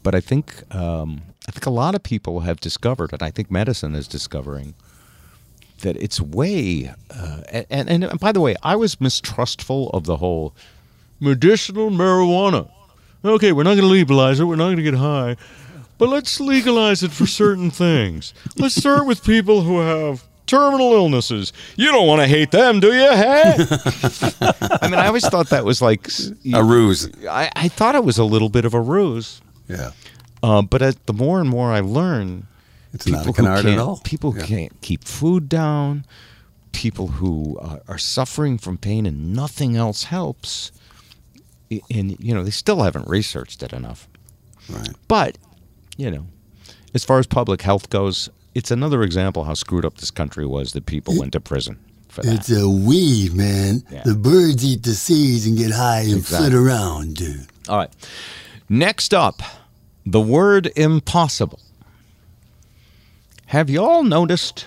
but I think um, I think a lot of people have discovered, and I think medicine is discovering that it's way. Uh, and, and and by the way, I was mistrustful of the whole medicinal marijuana. Okay, we're not going to legalize it. We're not going to get high, but let's legalize it for certain things. Let's start with people who have terminal illnesses. You don't want to hate them, do you? Hey. I mean, I always thought that was like A ruse. I, I thought it was a little bit of a ruse. Yeah. Uh, but as, the more and more I learn, It's not a who canard at all. people Yeah. can't keep food down, people who uh, are suffering from pain and nothing else helps, and you know they still haven't researched it enough. Right. But you know, as far as public health goes, it's another example how screwed up this country was that people went to prison for that. It's a weed, man. Yeah. The birds eat the seeds and get high and Exactly. flit around, dude. All right. Next up, the word impossible. Have you all noticed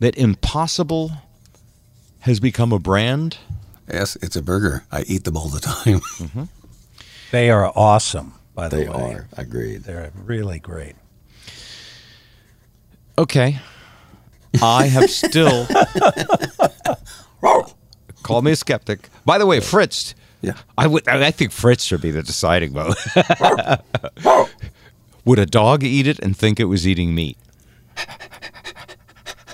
that impossible has become a brand? Yes, it's a burger. I eat them all the time. Mm-hmm. They are awesome, by the they way. are. Agreed. They're really great. Okay. I have still call me a skeptic. By the way, Fritz. Yeah. I would. I think Fritz should be the deciding vote. would a dog eat it and think it was eating meat?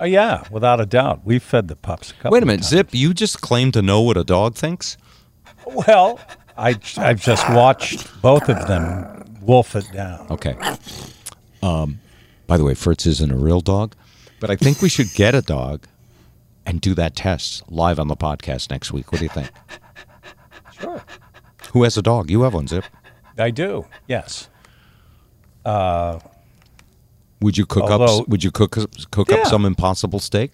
Oh yeah, without a doubt. We've fed the pups a couple. Wait a minute, of times. Zip. You just claim to know what a dog thinks. Well, I I've just watched both of them wolf it down. Okay. Um, by the way, Fritz isn't a real dog, but I think we should get a dog and do that test live on the podcast next week. What do you think? Sure. Who has a dog? You have one, Zip. I do. Yes. Would you cook Although- up? Would you cook cook Yeah. up some impossible steak?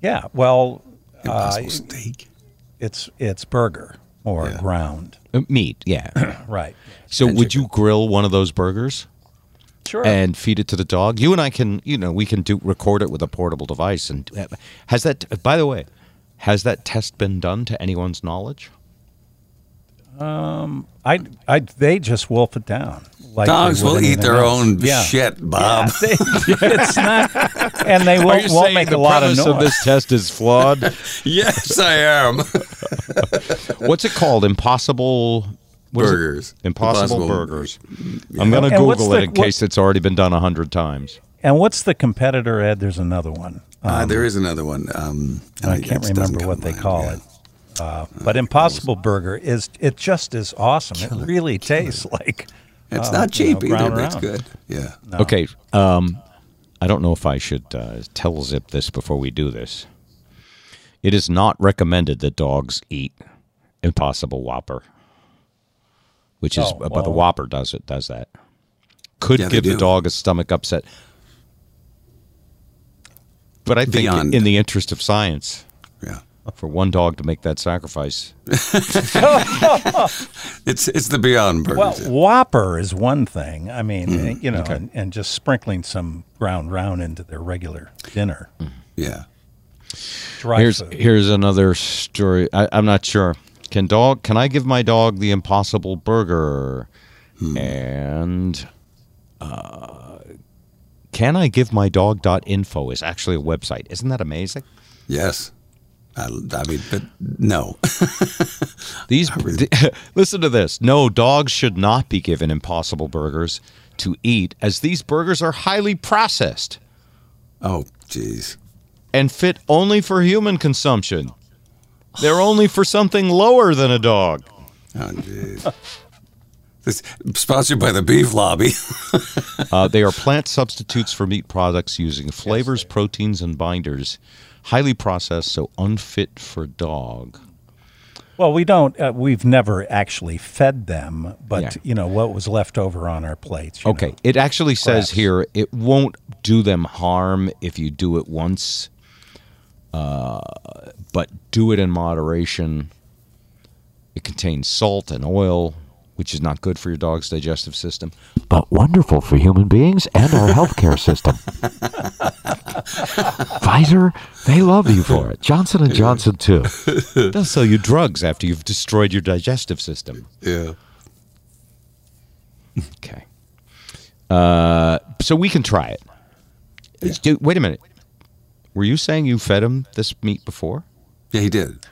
Yeah. Well, Impossible uh, steak. it's it's burger or Yeah. ground. Uh, meat, yeah. Right. so would you grill one of those burgers Sure. and feed it to the dog? You and I can, you know, we can do record it with a portable device. And has that? By the way, has that test been done to anyone's knowledge? Um, I, I, they just wolf it down. Like Dogs will eat their else. own Yeah. shit, Bob. Yeah, they- it's not, and they won't, won't make a lot of noise. Of this test is flawed? yes, I am. What's it called? Impossible. What is it? Burgers. Impossible, Impossible- Burgers. I'm going to And what's Google it in what- case it's already been done a hundred times. And what's the competitor, Ed? There's another one. Uh, there is another one. Um, I it can't doesn't remember come what to they mind, call yeah. it. Uh, but Impossible Burger is it just is awesome. It really tastes like It's uh, not you know, cheap either, ground but it's round. good. Yeah. Okay. Um, I don't know if I should uh, tell Zip this before we do this. It is not recommended that dogs eat Impossible Whopper, which is, Oh, but the. Whopper does it. Does that? Could Yeah, give the dog a stomach upset. But I think, Beyond. in the interest of science, Yeah. for one dog to make that sacrifice, It's it's the Beyond Burger. well, Whopper is one thing. I mean, Mm-hmm. eh, you know, and, and just sprinkling some ground round into their regular dinner. yeah. Dry here's food. here's another story. I, I'm not sure. Can dog? Can I give my dog the Impossible Burger? And uh, can I give my dog dot info is actually a website. Isn't that amazing? Yes. I, I mean, but no. These listen to this. No, dogs should not be given Impossible Burgers to eat, as these burgers are highly processed oh, jeez. and fit only for human consumption. They're only for something lower than a dog. Oh, jeez. This sponsored by the beef lobby. Uh, they are plant substitutes for meat products using flavors, proteins, and binders. Highly processed, so unfit for dog. Well, we don't. Uh, we've never actually fed them, but Yeah. you know what was left over on our plates. Okay, know. it actually says Scraps. here it won't do them harm if you do it once, uh, but do it in moderation. It contains salt and oil, which is not good for your dog's digestive system, but wonderful for human beings and our healthcare system. Pfizer, they love you for it. Johnson and Johnson too. They'll sell you drugs after you've destroyed your digestive system. yeah. Okay. Uh, so we can try it. Dude, wait a minute. Were you saying you fed him this meat before? Yeah, he did.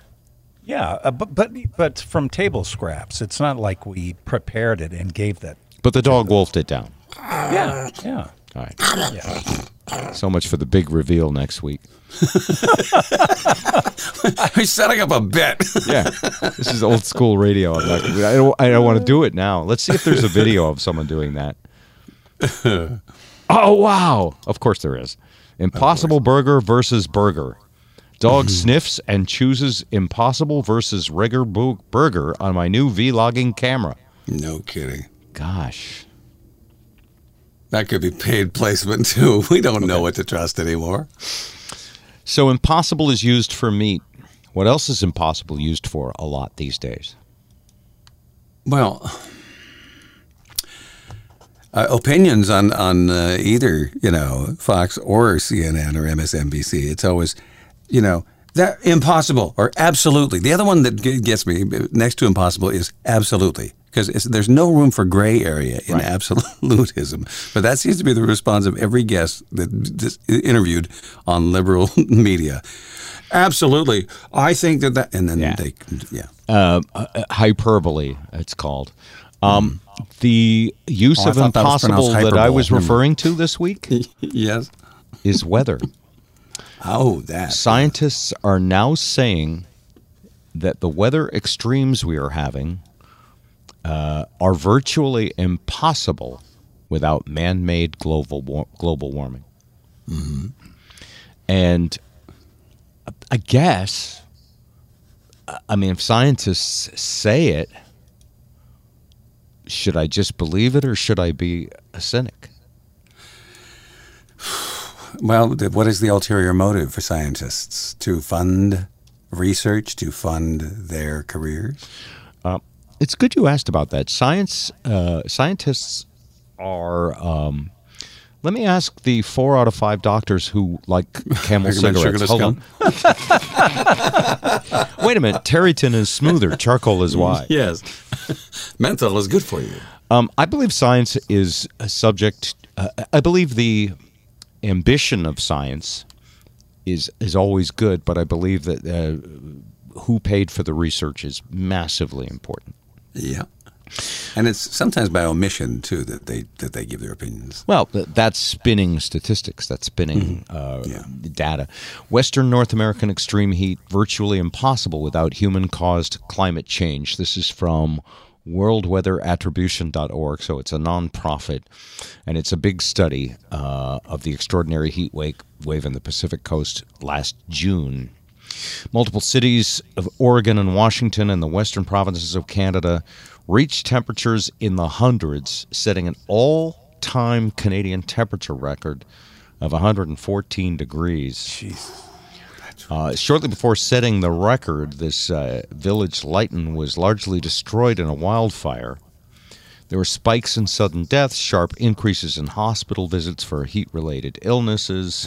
Yeah, uh, but but but from table scraps. It's not like we prepared it and gave that. But the dog wolfed it down. Yeah, yeah. All right. So much for the big reveal next week. He's setting up a bet. Yeah, this is old school radio. I'm not, I don't. I don't want to do it now. Let's see if there's a video of someone doing that. oh wow! Of course there is. Impossible Burger versus Burger. Dog mm-hmm. sniffs and chooses Impossible versus Bu- Burger on my new vlogging camera. no kidding. Gosh. That could be paid placement too. We don't know what to trust anymore. So impossible is used for meat. What else is impossible used for a lot these days? Well, uh, opinions on on uh, either you know Fox or CNN or MSNBC. It's always you know that impossible or absolutely. The other one that g- gets me next to impossible is absolutely because there's no room for gray area in absolutism. But that seems to be the response of every guest that this interviewed on liberal media. Absolutely, I think that that, and then Yeah. they yeah. uh, uh, hyperbole, it's called. Um, the use Oh, of thought that impossible that I was referring to this week yes. is weather. Oh, that Scientists are now saying that the weather extremes we are having uh, are virtually impossible without man-made global war- global warming. And I guess, I mean, if scientists say it, should I just believe it or should I be a cynic? Well, what is the ulterior motive for scientists? To fund research, to fund their careers? It's good you asked about that. Science uh, scientists are. Um, let me ask the four out of five doctors who like Camel cigarettes. Hold on. Wait a minute. Tareyton is smoother. Charcoal is why. Yes. Menthol is good for you. Um, I believe science is a subject. Uh, I believe the ambition of science is is always good, but I believe that uh, who paid for the research is massively important. Yeah. And it's sometimes by omission too that they that they give their opinions. Well, that's spinning statistics. That's spinning uh, Yeah. data. Western North American extreme heat virtually impossible without human-caused climate change. This is from worldweatherattribution.org. So it's a nonprofit, and it's a big study uh, of the extraordinary heat wave wave in the Pacific Coast last June. Multiple cities of Oregon and Washington and the western provinces of Canada reached temperatures in the hundreds, setting an all time Canadian temperature record of 114 degrees. Uh, shortly before setting the record, this uh, village, Lytton, was largely destroyed in a wildfire. There were spikes in sudden deaths, sharp increases in hospital visits for heat related illnesses.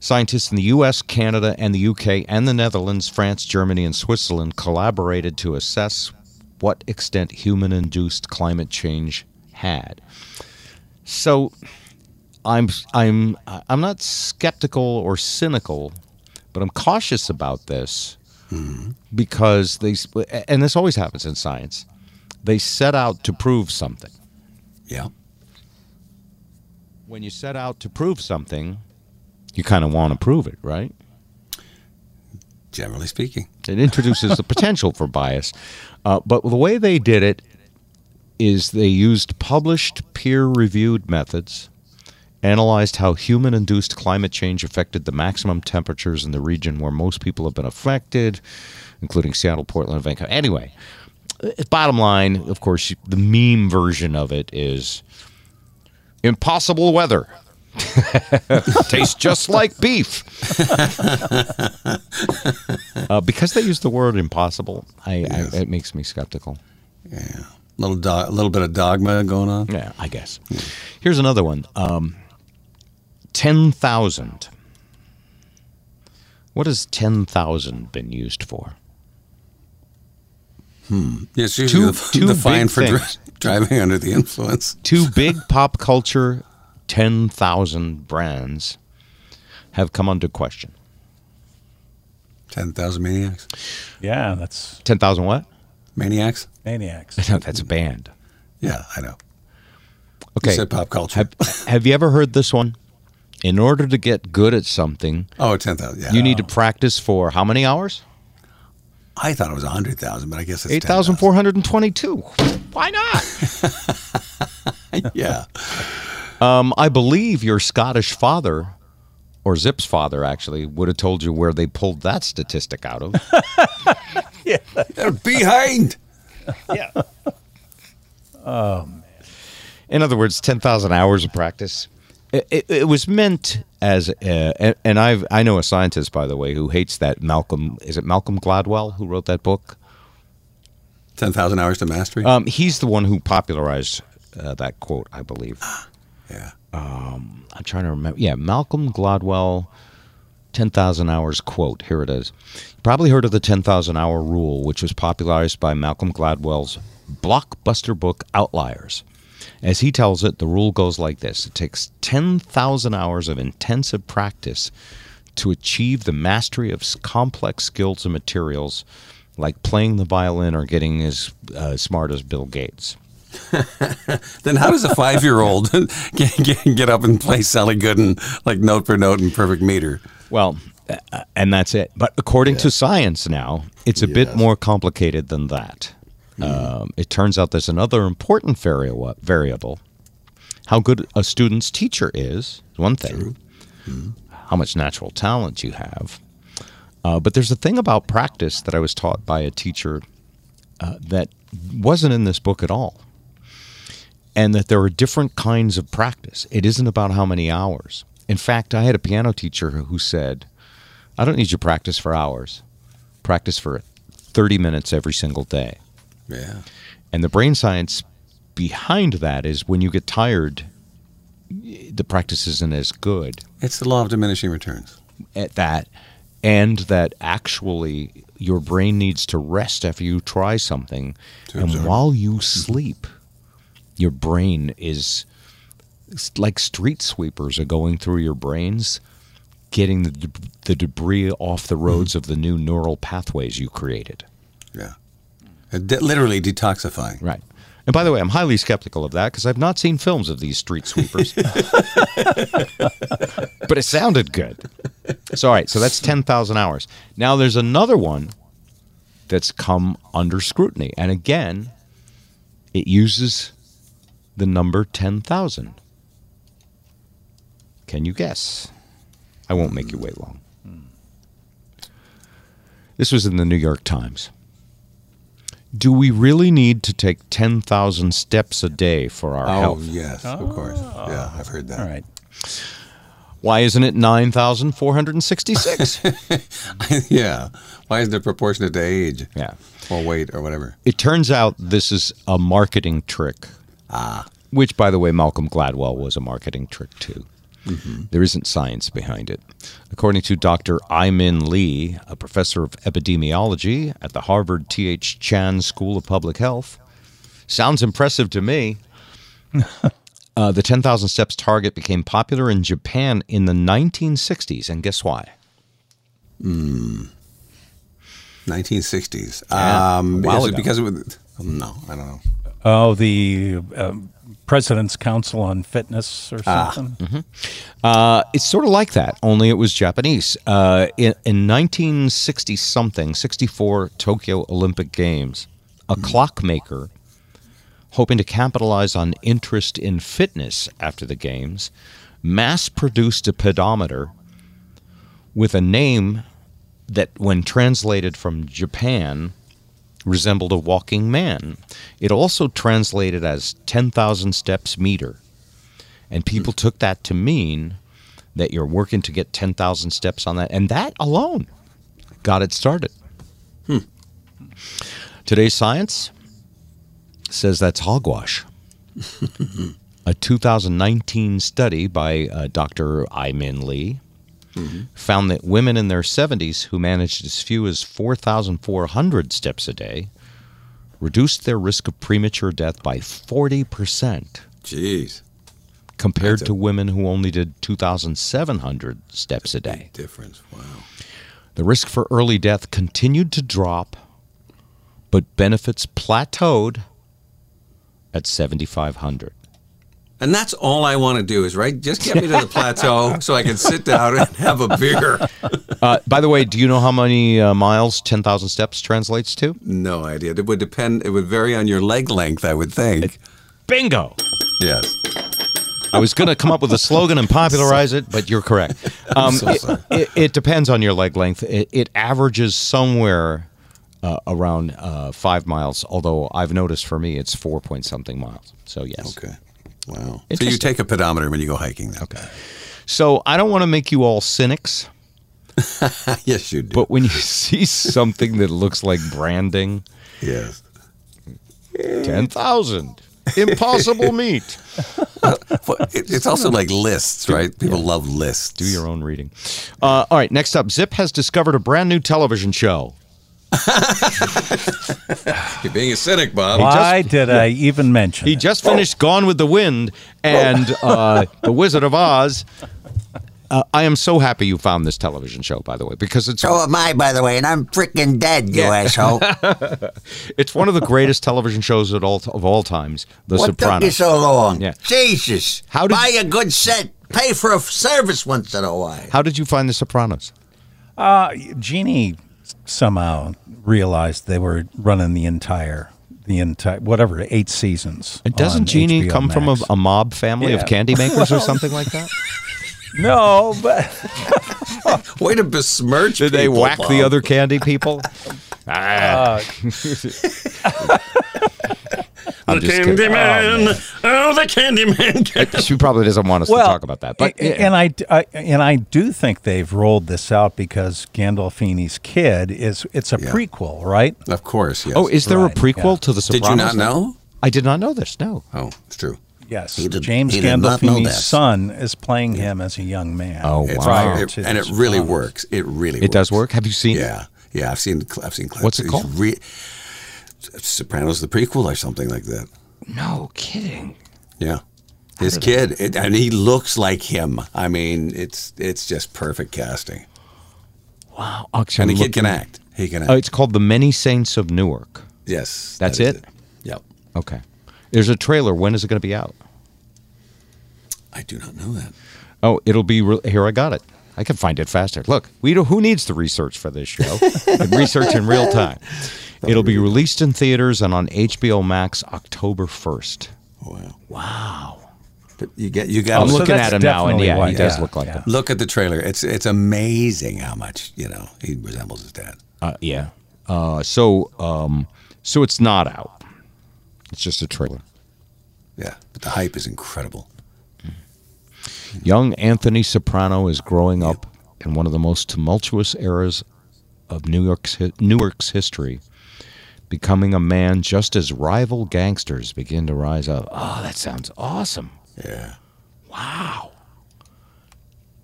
Scientists in the US, Canada, and the UK, and the Netherlands, France, Germany, and Switzerland collaborated to assess what extent human induced climate change had. So I'm I'm I'm not skeptical or cynical, but I'm cautious about this mm-hmm. because they and this always happens in science. They set out to prove something. Yeah. When you set out to prove something, you kind of want to prove it, right? Generally speaking. It introduces the potential for bias. Uh, but the way they did it is they used published peer reviewed methods, analyzed how human induced climate change affected the maximum temperatures in the region where most people have been affected, including Seattle, Portland, and Vancouver. Anyway, uh, bottom line, of course, the meme version of it is impossible weather. Tastes just like beef. uh, because they use the word impossible, I, I, it makes me skeptical. Yeah. Little do- a little bit of dogma going on. Yeah, I guess. Here's another one. Um, ten thousand. What has ten thousand been used for? Yeah, it's usually Two- the, two the fine for dri- driving under the influence. Two big pop culture, ten thousand brands have come under question. Ten thousand maniacs. Yeah, that's Ten thousand what? Maniacs. maniacs. No, that's a band. Yeah, I know. Okay. You said pop culture. Have, have you ever heard this one? In order to get good at something, oh, 10,000. Yeah. you need to practice for how many hours? I thought it was 100,000, but I guess it's 8,422. Why not? Yeah. Um, I believe your Scottish father, or Zip's father, actually, would have told you where they pulled that statistic out of. yeah. They're behind. Yeah. Oh, man. In other words, 10,000 hours of practice. It, it, it was meant as, uh, and, and I've, I know a scientist, by the way, who hates that Malcolm, is it Malcolm Gladwell who wrote that book? 10,000 hours to mastery. Um, he's the one who popularized uh, that quote, I believe. yeah. I'm trying to remember. Yeah, Malcolm Gladwell, 10,000 hours quote. Here it is. You probably heard of the 10,000 hour rule, which was popularized by Malcolm Gladwell's blockbuster book, Outliers. As he tells it, the rule goes like this it takes 10,000 hours of intensive practice to achieve the mastery of complex skills and materials like playing the violin or getting as uh, smart as Bill Gates. Then how does a five year old get, get, get up and play Sally Gooden like note for note in perfect meter? Well, and that's it. But according to science now, it's a bit more complicated than that. Um, it turns out there's another important variable. How good a student's teacher is is one thing. How much natural talent you have. Uh, but there's a thing about practice that I was taught by a teacher uh, that wasn't in this book at all. And that there are different kinds of practice. It isn't about how many hours. In fact, I had a piano teacher who said, I don't need you to practice for hours. Practice for 30 minutes every single day. Yeah. And the brain science behind that is when you get tired, the practice isn't as good It's the law of diminishing returns. at that, and that actually your brain needs to rest after you try something. To and absorb. while you sleep, your brain is like street sweepers are going through your brains, getting the, the debris off the mm-hmm. roads of the new neural pathways you created. Yeah. De- literally detoxifying. Right. And by the way, I'm highly skeptical of that because I've not seen films of these street sweepers. but it sounded good. So, all right, so that's 10,000 hours. Now, there's another one that's come under scrutiny. And again, it uses the number 10,000. Can you guess? I won't make you wait long. This was in the New York Times. Do we really need to take 10,000 steps a day for our health? Oh, health? yes, of ah. course. Yeah, I've heard that. All right. Why isn't it 9,466? yeah. Why isn't it proportionate to age yeah. or weight or whatever? It turns out this is a marketing trick. Ah. Which, by the way, Malcolm Gladwell was a marketing trick too. There isn't science behind it. According to Dr. I-Min Lee, a professor of epidemiology at the Harvard T.H. Chan School of Public Health, sounds impressive to me. uh, the 10,000 steps target became popular in Japan in the 1960s, and guess why? 1960s. Yeah, um, a while is it because it was, no, I don't know. Oh, the um, President's Council on Fitness or Ah. something. Uh, it's sort of like that, only it was Japanese. Uh, in, in 1960 something, 64 Tokyo Olympic Games, a clockmaker, hoping to capitalize on interest in fitness after the games, mass produced a pedometer with a name that, when translated from Japan, resembled a walking man. It also translated as 10,000 steps meter. And people took that to mean that you're working to get 10,000 steps on that. And that alone got it started. Today's science says that's hogwash. a 2019 study by uh, Dr. I-Min Lee found that women in their 70s who managed as few as 4,400 steps a day reduced their risk of premature death by 40% Jeez. compared a- to women who only did 2,700 steps a day. Difference. Wow. The risk for early death continued to drop, but benefits plateaued at 7,500. And that's all I want to do is, right? Just get me to the plateau so I can sit down and have a beer. Uh, by the way, do you know how many uh, miles 10,000 steps translates to? No idea. It would depend. It would vary on your leg length, I would think. Bingo! Yes. I was going to come up with a slogan and popularize it, but you're correct. Um, so it, it, it depends on your leg length. It, it averages somewhere uh, around uh, five miles, although I've noticed for me it's four point something miles. So, yes. Okay. Wow. So you take a pedometer when you go hiking then? Okay. So, I don't want to make you all cynics, yes, you do. but when you see something that looks like branding, yes. 10,000, impossible meat. It's also like lists, right? People love lists. Do your own reading. Uh, all right, next up Zip has discovered a brand new television show. You're being a cynic, Bob. Why did I even mention He it? just finished Gone with the Wind and uh, The Wizard of Oz. Uh, I am so happy you found this television show, by the way, because it's So am I, by the way, and I'm freaking dead, you asshole. it's one of the greatest television shows of all of all times. The what took you Sopranos. so long? Yeah. Jesus. How did- Buy a good set. Pay for a service once in a while. How did you find The Sopranos? Uh, Jeannie somehow realized they were running the entire, the entire, whatever, eight seasons. And doesn't Jeannie HBO come from a, a mob family of candy makers or something like that? No, but Way to besmirch Did they people, whack the other candy people? Ah. I'm just kidding. Oh, man. Oh, the candy man. She probably doesn't want us well, to talk about that. But a- and I, I and I do think they've rolled this out because Gandolfini's kid is it's a Yeah. prequel, right? Of course, yes. oh, is there a prequel yeah. to The Did you not know? I did not know this. No. Oh, it's true. Yes, He did- James he did not Gandolfini's son is playing him as a young man. Oh, It's wow. prior it- to and it really Sopranos. works. It really It does work. Have you seen? it? Yeah, yeah. I've seen I've seen clips. What's it It's called? Re- Sopranos, the prequel, or something like that. No kidding. Yeah, his kid, it, and he looks like him. I mean, it's it's just perfect casting. Wow. Actually, And the kid can act. He can act. Uh, it's called The Many Saints of Newark. Yes. That's that is it? Yep. Okay. There's a trailer. When is it going to be out? I do not know that. Oh, it'll be re- here. I got it. I can find it faster. Look, we do, who needs the research for this show? Research in real time. It'll be released in theaters and on HBO Max October first. Wow. Wow. But you get you got I'm to so looking that's at him now, and yeah, why- he does yeah, look like yeah. him. look at the trailer. It's it's amazing how much you know he resembles his dad. Uh, yeah. Uh, so, um, so it's not out. It's just a trailer. Yeah, but the hype is incredible. Young Anthony Soprano is growing up in one of the most tumultuous eras of New York's hi- Newark's history, becoming a man just as rival gangsters begin to rise up. Oh, that sounds awesome! Yeah. Wow.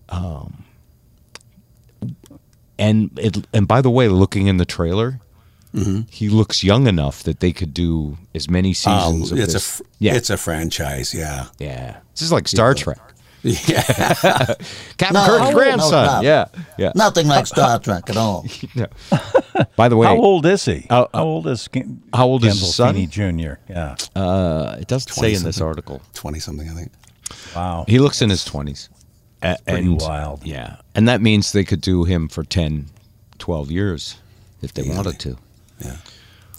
Um, and it, and by the way, looking in the trailer, he looks young enough that they could do as many Um, seasons of it's this. a fr- yeah, it's a franchise. Yeah. yeah. This is like Star Trek. Yeah. Captain No, Kirk's grandson. no, no. yeah, yeah. Nothing like Star Trek at all. Yeah. By the way, How old is he? Uh, uh, how old is Gen- how old is his son? Gandolfini Jr.? Yeah. uh, it doesn't say in this article. Twenty something, I think. Wow. He looks in his twenties. A- pretty and, wild. Yeah, and that means they could do him for 10, 12 years if they wanted to. Yeah.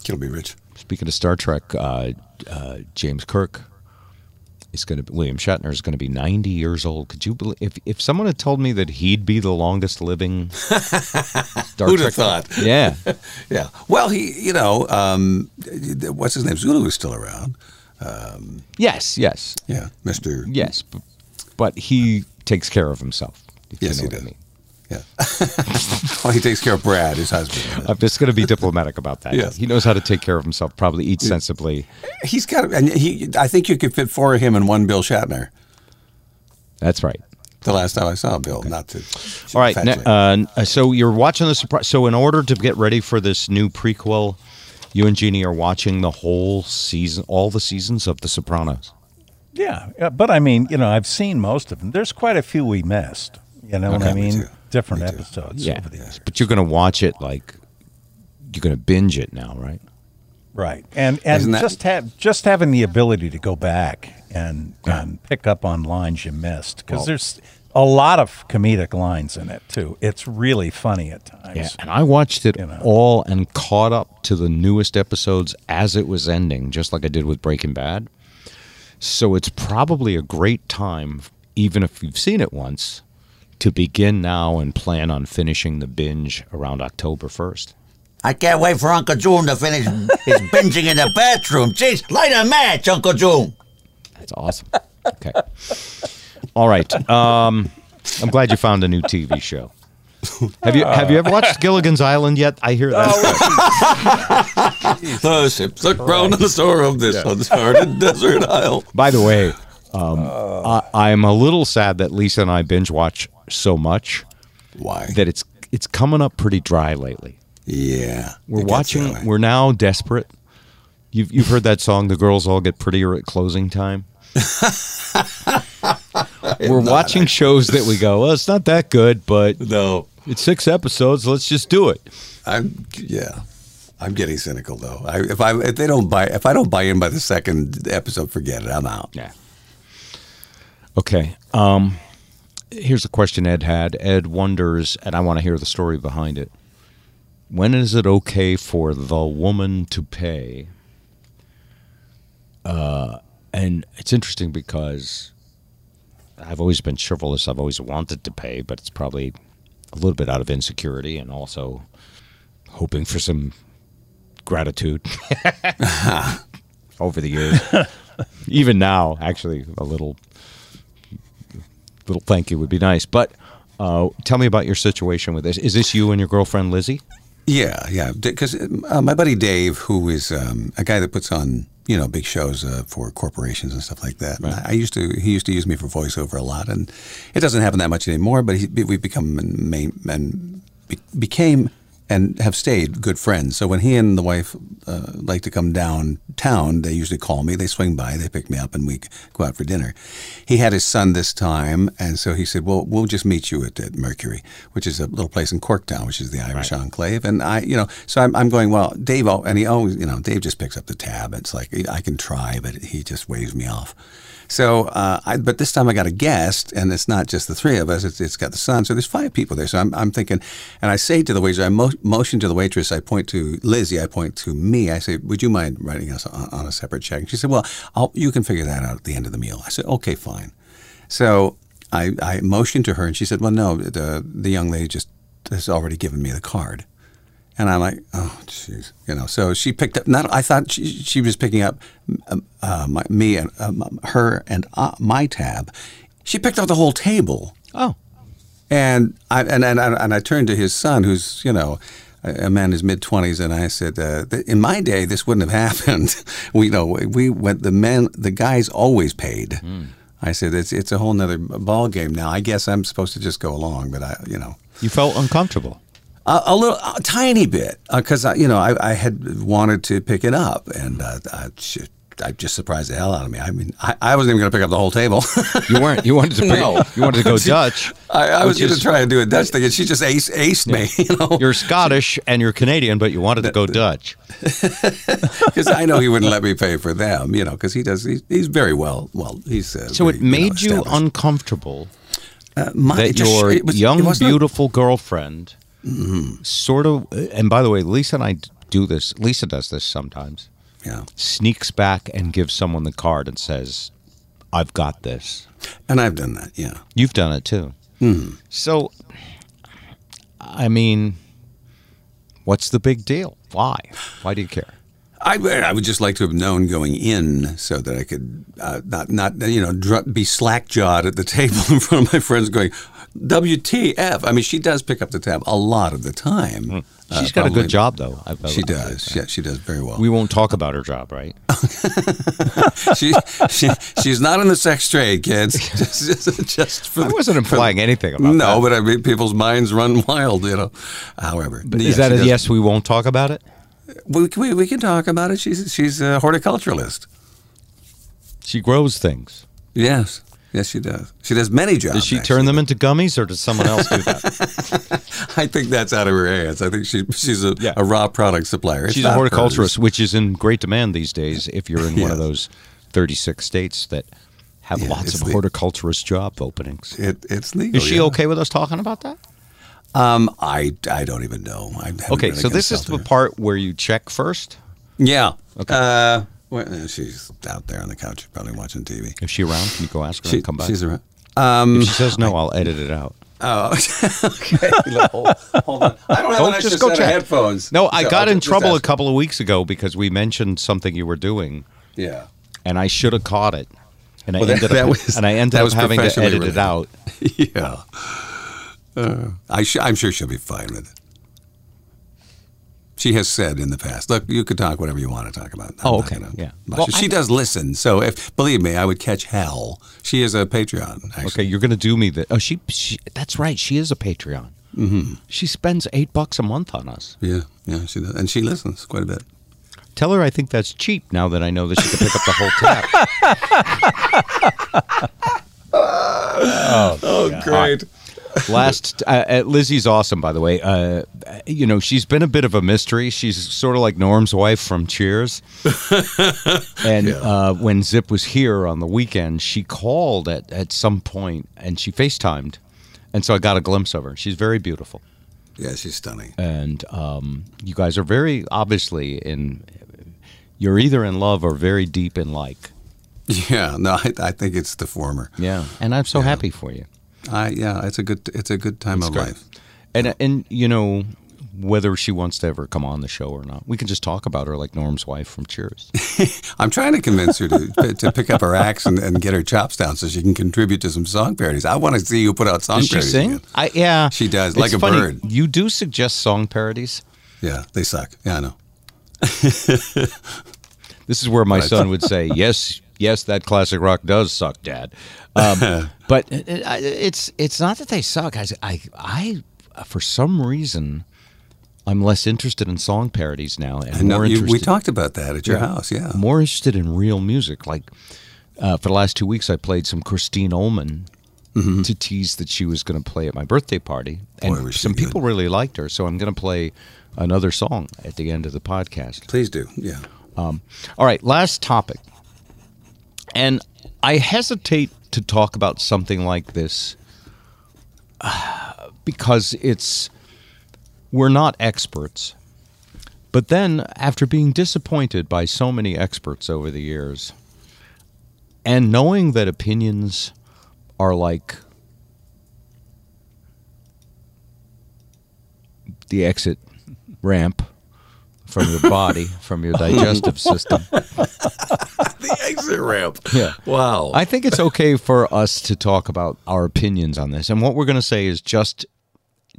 Kid'll be rich. Speaking of Star Trek, uh, uh, James Kirk is going to William Shatner is going to be ninety years old. Could you believe if if someone had told me that he'd be the longest living Star Who'd have thought? Yeah, Yeah. Well, he, you know, um, what's his name? Sulu is still around. yes, yes, Yeah, Mister. yes, but, but he takes care of himself. if you Yes, know he what I does. mean. Yeah. well, he takes care of Brad, his husband. I'm just going to be diplomatic about that. Yes. He knows how to take care of himself. Probably eats sensibly. He's got, and he. I think you could fit four of him in one Bill Shatner. That's right. The last time I saw Bill, not to. All right. fatuate. uh, so you're watching the surprise. So in order to get ready for this new prequel, you and Jeannie are watching the whole season, all the seasons of The Sopranos. Yeah, yeah, but I mean, you know, I've seen most of them. There's quite a few we missed. You know what Okay, I me mean? too. Different episodes Yeah. over the years. But you're going to watch it like you're going to binge it now, right? Right. And and that- just have just having the ability to go back and and pick up on lines you missed because Well- there's a lot of comedic lines in it too. It's really funny at times. Yeah. And I watched it You know. all and caught up to the newest episodes as it was ending, just like I did with Breaking Bad. So it's probably a great time, even if you've seen it once, to begin now and plan on finishing the binge around October 1st. I can't wait for Uncle June to finish his binging in the bathroom. Jeez, light a match, Uncle June. That's awesome. Okay. All right. Um, I'm glad you found a new TV show. Have you have you ever watched Gilligan's Island yet? I hear that. The ships look brown in the store of this uncharted desert isle. By the way, um, I, I'm a little sad that Lisa and I binge watch so much Why? that it's it's coming up pretty dry lately. yeah. We're it gets that watching. We're now desperate. You've you've heard that song, "The Girls All Get Prettier at Closing Time." We're watching shows that we go, well, it's not that good, but No, it's six episodes. Let's just do it. I'm yeah. I'm getting cynical though. I, if I if they don't buy if I don't buy in by the second episode, forget it. I'm out. Yeah. Okay. Um, here's a question Ed had. Ed wonders, and I want to hear the story behind it. When is it okay for the woman to pay? Uh, and it's interesting because I've always been chivalrous. I've always wanted to pay, but it's probably a little bit out of insecurity and also hoping for some gratitude over the years. Even now, actually, a little little thank you would be nice. But uh, tell me about your situation with this. Is this you and your girlfriend Lizzie? Yeah, yeah. Because uh, my buddy Dave, who is um, a guy that puts on you know big shows uh, for corporations and stuff like that. And I used to he used to use me for voiceover a lot, and it doesn't happen that much anymore. But he, we've become main and be, became and have stayed good friends. So when he and the wife uh, like to come downtown, they usually call me. They swing by, they pick me up, and we go out for dinner. He had his son this time, and so he said, "Well, we'll just meet you at, at Mercury, which is a little place in Corktown, which is the Irish enclave." And I, you know, so I'm, I'm going, "Well, Dave," and he always, you know, Dave just picks up the tab. It's like I can try, but he just waves me off. So, uh, I, but this time I got a guest, and it's not just the three of us. It's, it's got the son. So there's five people there. So I'm, I'm thinking, and I say to the waitress, I mo- motion to the waitress. I point to Lizzie. I point to me. I say, "Would you mind writing us on, on a separate check?" And she said, "Well, I'll, you can figure that out at the end of the meal." I said, "Okay, fine." So I, I motioned to her, and she said, "Well, no, the the young lady just has already given me the card." And I'm like, oh, jeez, you know. So she picked up. Not, I thought she, she was picking up um, uh, my, me and um, her and uh, my tab. She picked up the whole table. Oh, And I and and, I- and I turned to his son, who's you know a man in his mid twenties, and I said, uh, th- "In my day, this wouldn't have happened. we you know we went the men, the guys always paid." I said, "It's it's a whole nother ball game now. I guess I'm supposed to just go along, but I you know." you felt uncomfortable. A, a little, a tiny bit, because I you know I, I had wanted to pick it up, and uh, I, I just surprised the hell out of me. I mean, I, I wasn't even going to pick up the whole table. You weren't. You wanted to. Pick, No. You wanted to go Dutch. I, I was going to try and do a Dutch thing, and she just ace, aced me. You know, You're Scottish and you're Canadian, but you wanted to go Dutch. because I know he wouldn't let me pay for them. You know, because he does. He's, he's very well. Well, he's uh, So very, it made you, know, you uncomfortable Uh, my- that just- your it was- young, it was not- beautiful girlfriend sort of. And by the way, Lisa and I do this. Lisa does this sometimes. yeah, Sneaks back and gives someone the card and says, "I've got this." and I've done that. Yeah, You've done it too. Hmm. So, I mean, what's the big deal? Why? Why do you care? I, I would just like to have known going in so that I could uh, not not you know dr- be slack jawed at the table in front of my friends going. WTF? I mean, she does pick up the tab a lot of the time. Uh, Hmm. She's got a good job, though. I- I- She I- does. Yeah, she does very well. We won't talk about her job, right? she, she she's not in the sex trade, kids. just, just, just for I wasn't for- implying anything about no, that. but I mean, people's minds run wild, you know. However, But yeah, is that a does- yes? We won't talk about it. We, we, we can talk about it. She's she's a horticulturalist. She grows things. Yes, yes, she does. She does many jobs. Does she actually. turn them into gummies, or does someone else do that? I think that's out of her hands. I think she she's a, Yeah. a raw product supplier. It's She's a horticulturist, hers. which is in great demand these days. If you're in one of those 36 states that have Yeah, lots of horticulturist job openings. It, it's legal. Is she yeah. okay with us talking about that? Um, I I don't even know. I Okay, really so this is the part where you check first. Yeah. Okay. Uh, well, she's out there on the couch, probably watching TV. Is she around? Can you go ask her She, and come back? she's around. Um, if she says no, I'll edit it out. Oh, okay. Look, hold, hold on. I don't have Oh, an just go set check. headphones. No, I So got I'll in trouble a couple of weeks ago because we mentioned something you were doing, Yeah. and I should have caught it. And I Well, that- ended that up, was- and I ended up having to edit it out. yeah. Uh, I sh- I'm sure she'll be fine with it. She has said in the past, "Look, you could talk whatever you want to talk about." I'm Oh, okay, gonna- yeah. Well, she I- does listen, so if believe me, I would catch hell. She is a Patreon. Actually. Okay, you're going to do me the. Oh, she, she. That's right. She is a Patreon. Mm-hmm. She spends eight bucks a month on us. Yeah, yeah, she does, and she listens quite a bit. Tell her I think that's cheap. Now that I know that she can pick up the whole tab. Oh, great! Last, uh, uh, Lizzie's awesome, by the way. Uh, you know, she's been a bit of a mystery. She's sort of like Norm's wife from Cheers. and uh, when Zip was here on the weekend, she called at, at some point and she FaceTimed. And so I got a glimpse of her. She's very beautiful. Yeah, she's stunning. And um, you guys are very obviously in, you're either in love or very deep in like. Yeah, no, I, I think it's the former. Yeah. And I'm so happy for you. I yeah, it's a good it's a good time of great. life. And and you know whether she wants to ever come on the show or not, we can just talk about her like Norm's wife from Cheers. I'm trying to convince her to to pick up her axe and, and get her chops down so she can contribute to some song parodies. I want to see you put out song Does she parodies. sing? I yeah, She does, It's like a funny, bird. You do suggest song parodies. Yeah, they suck. Yeah, I know. This is where my son would say, "Yes, yes, that classic rock does suck, Dad." Um, but it, it- it's it's not that they suck. I I, I for some reason I'm less interested in song parodies now, and know more you, interested. we talked about that at your house. Yeah. more interested in real music. Like uh, for the last two weeks, I played some Christine Ohlman to tease that she was going to play at my birthday party, and Boy, some good. people really liked her. So I'm going to play another song at the end of the podcast. Please do. Yeah. All right, last topic, and I hesitate to talk about something like this because it's we're not experts. But then, after being disappointed by so many experts over the years, and knowing that opinions are like the exit ramp from your body, from your digestive system, The exit ramp. Yeah. Wow. I think it's okay for us to talk about our opinions on this, and what we're going to say is just,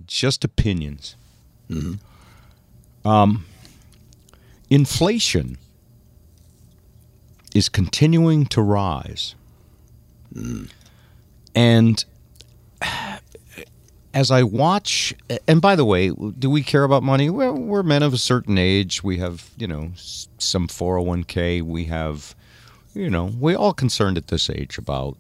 just opinions. Um, inflation is continuing to rise, and as I watch, and by the way, do we care about money? Well, we're men of a certain age. We have, you know, some 401k. We have, you know, we're all concerned at this age about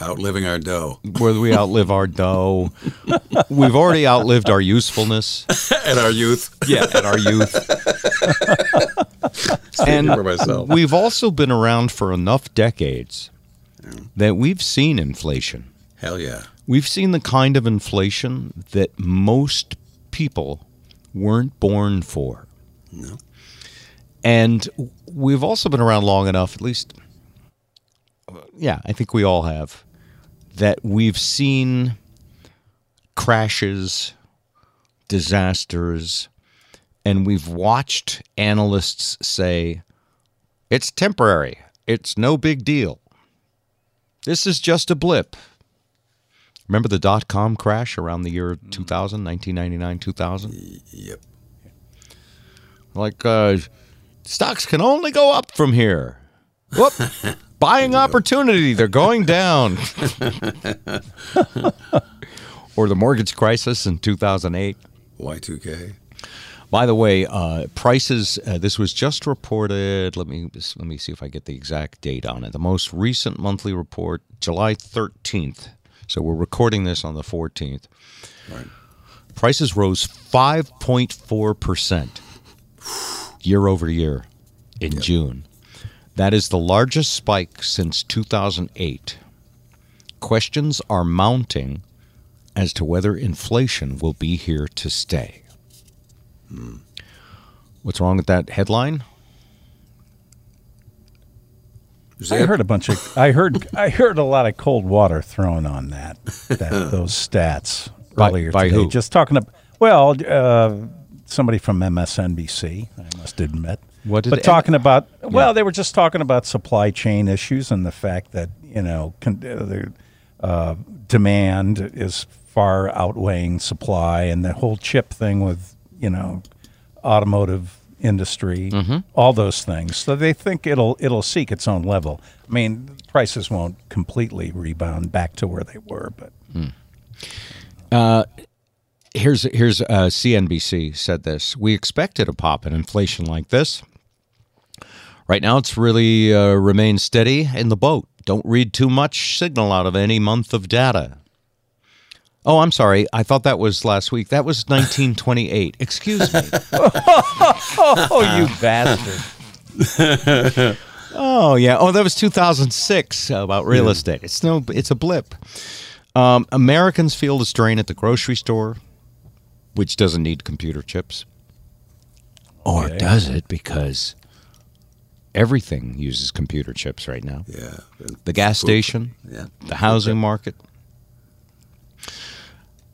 Outliving our dough. whether we outlive our dough. We've already outlived our usefulness. At our youth. Yeah, at our youth. and for myself. we've also been around for enough decades that we've seen inflation. Hell yeah. We've seen the kind of inflation that most people weren't born for. No. And we've also been around long enough, at least, yeah, I think we all have, that we've seen crashes, disasters, and we've watched analysts say, it's temporary, it's no big deal. This is just a blip. Remember the dot com crash around the year 2000, 1999, 2000? Yep. Like, uh, stocks can only go up from here. Whoop. Buying opportunity, they're going down. or the mortgage crisis in 2008. Y2K. By the way, uh, prices. Uh, this was just reported. Let me let me see if I get the exact date on it. The most recent monthly report, July thirteenth. So we're recording this on the fourteenth. Right. Prices rose five point four percent year over year in June. That is the largest spike since two thousand eight. Questions are mounting as to whether inflation will be here to stay. Hmm. What's wrong with that headline? I heard a bunch of. I heard. I heard a lot of cold water thrown on that. that those stats earlier by today. who? Just talking about. Well, uh, somebody from MSNBC. I must admit. What did but talking about. Well, they were just talking about supply chain issues and the fact that you know con- uh, the uh, demand is far outweighing supply, and the whole chip thing with you know automotive industry, Mm-hmm. all those things. So they think it'll it'll seek its own level. I mean, prices won't completely rebound back to where they were, but Here's here's uh, CNBC said this. We expected a pop in inflation like this. Right now, it's really uh, remained steady in the boat. Don't read too much signal out of any month of data. Oh, I'm sorry. I thought that was last week. That was 1928. Excuse me. oh, you bastard! Oh yeah. Oh, that was 2006 about real estate. It's no. It's a blip. Um, Americans feel the strain at the grocery store, which doesn't need computer chips, or Okay. does it? Because everything uses computer chips right now. Yeah. The gas station, Yeah. the housing market,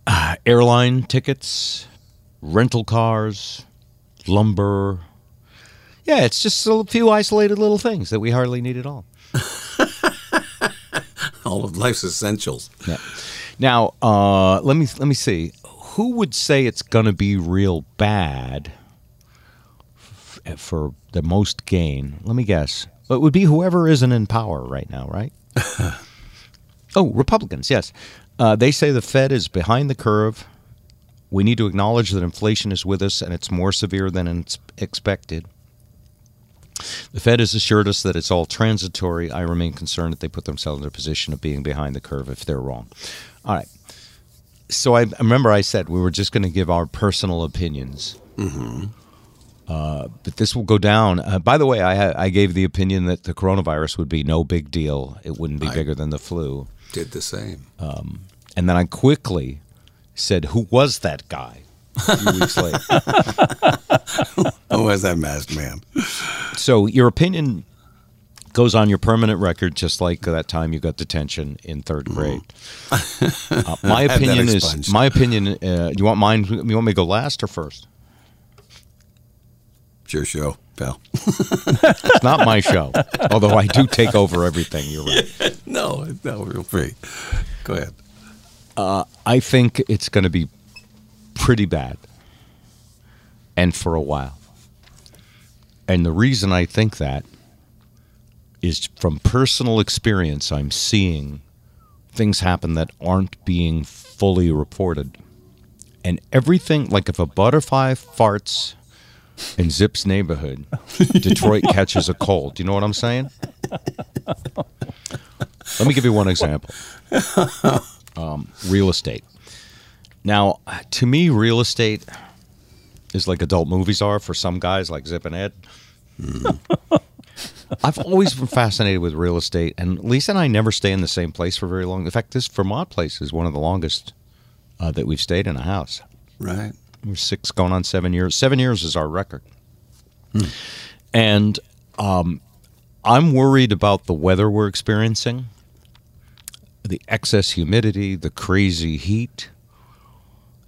uh, airline tickets, rental cars, lumber. Yeah, it's just a few isolated little things that we hardly need at all. All of life's essentials. Yeah. Now, uh, let me let me see. Who would say it's going to be real bad f- for the most gain? Let me guess. It would be whoever isn't in power right now, right? oh, Republicans. Yes, uh, they say the Fed is behind the curve We need to acknowledge that inflation is with us and it's more severe than it's expected. The Fed has assured us that it's all transitory. I remain concerned that they put themselves in a position of being behind the curve if they're wrong. All right. So I remember I said we were just going to give our personal opinions. Uh, but this will go down. Uh, by the way, I, I gave the opinion that the coronavirus would be no big deal. It wouldn't be I- bigger than the flu. Did the same. And then I quickly said, Who was that guy? A few weeks later. Who was that masked man? So your opinion goes on your permanent record, just like that time you got detention in third grade. Uh, my Have that opinion is my opinion. Uh, you want mine? You want me to go last or first? It's your show, pal. It's not my show, although I do take over everything. You're right. no, no, real free. Go ahead. Uh, I think it's going to be pretty bad, and for a while. And the reason I think that is from personal experience. I'm seeing things happen that aren't being fully reported, and everything like if a butterfly farts in Zip's neighborhood, Detroit catches a cold. Do you know what I'm saying? Let me give you one example. Um, real estate. Now, to me, real estate is like adult movies are for some guys like Zip and Ed. I've always been fascinated with real estate, and Lisa and I never stay in the same place for very long. In fact, this Vermont place is one of the longest uh, that we've stayed in a house. Right. Six going on seven years. Seven years is our record. And um, I'm worried about the weather we're experiencing, the excess humidity, the crazy heat.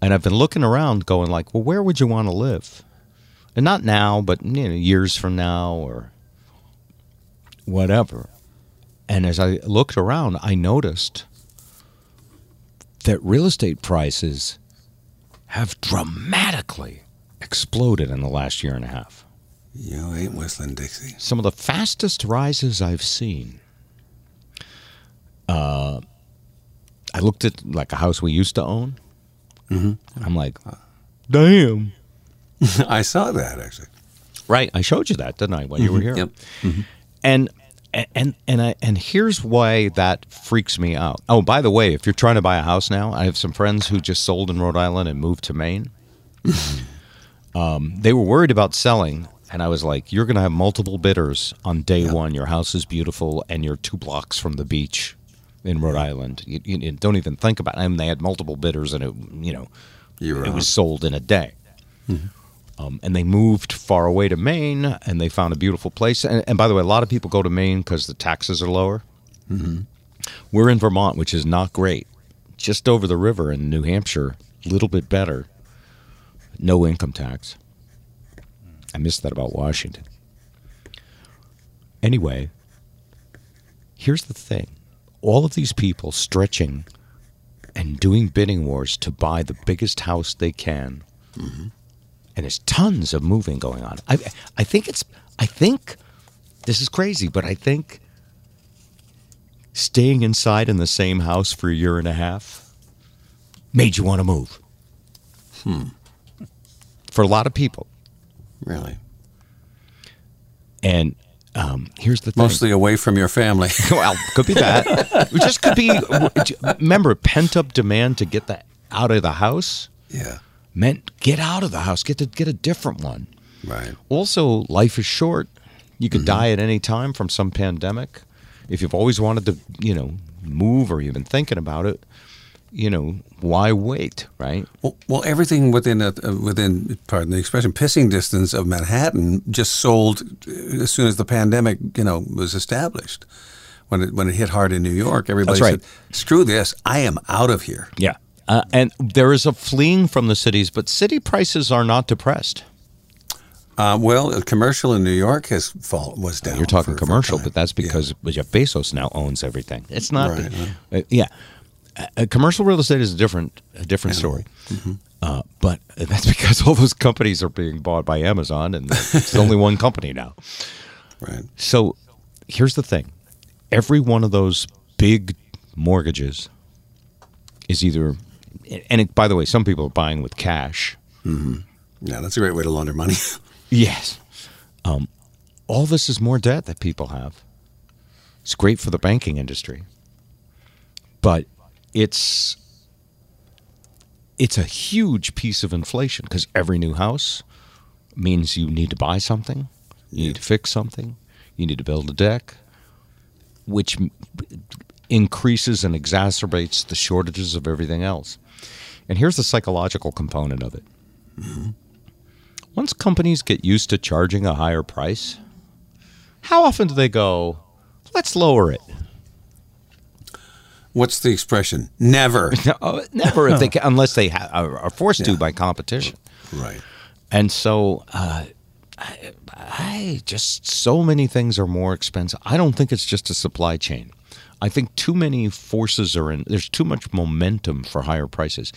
And I've been looking around going like, well, where would you want to live? And not now, but you know, years from now or whatever. And as I looked around, I noticed that real estate prices have dramatically exploded in the last year and a half. You ain't whistling Dixie. Some of the fastest rises I've seen. Uh, I looked at like a house we used to own. Mm-hmm. I'm like, damn. I saw that actually. Right, I showed you that, didn't I, when you were here? Yep. And and and I and here's why that freaks me out. Oh, by the way, if you're trying to buy a house now, I have some friends who just sold in Rhode Island and moved to Maine. um, they were worried about selling, and I was like, "You're going to have multiple bidders on day one. Your house is beautiful, and you're two blocks from the beach in Rhode Island. You, you, you don't even think about it." And they had multiple bidders, and it, you know, You're it was sold in a day. Um, and they moved far away to Maine, and they found a beautiful place. And, and by the way, a lot of people go to Maine because the taxes are lower. Mm-hmm. We're in Vermont, which is not great. Just over the river in New Hampshire, a little bit better. No income tax. I missed that about Washington. Anyway, here's the thing all of these people stretching and doing bidding wars to buy the biggest house they can and there's tons of moving going on. I I think it's I think this is crazy, but I think staying inside in the same house for a year and a half made you want to move. Hmm. For a lot of people, Really. and um, here's the thing. Mostly away from your family. well, could be that. it just could be. Remember, pent up demand to get that out of the house yeah. Meant get out of the house, get to get a different one. Right. Also, life is short. You could die at any time from some pandemic. If you've always wanted to, you know, move or you've been thinking about it, you know, why wait, right? Well, well everything within a, uh, within pardon the expression pissing distance of Manhattan just sold uh, as soon as the pandemic you know was established. When it when it hit hard in New York, everybody right. said, "Screw this! I am out of here." Yeah. Uh, and there is a fleeing from the cities, but city prices are not depressed. Uh, well, a commercial in New York has fall was down. You're talking for- for commercial, time. but that's Yeah. because Jeff Bezos now owns everything. It's not, Right, uh, yeah. Uh, commercial real estate is a different, a different story. Mm-hmm. Uh, but that's because all those companies are being bought by Amazon, and it's only one company now. right. So here's the thing: every one of those big mortgages is either and it, by the way, some people are buying with cash. Yeah, that's a great way to launder money. Yes. Um, all this is more debt that people have. It's great for the banking industry, but it's it's a huge piece of inflation because every new house means you need to buy something, you need to fix something, you need to build a deck, which increases and exacerbates the shortages of everything else. And here's the psychological component of it. Once companies get used to charging a higher price, how often do they go, let's lower it? What's the expression? Never. No, uh, never if they can, unless they ha- are forced to by competition. right. And so, uh, I, I just so many things are more expensive. I don't think it's just a supply chain. I think too many forces are in. There's too much momentum for higher prices.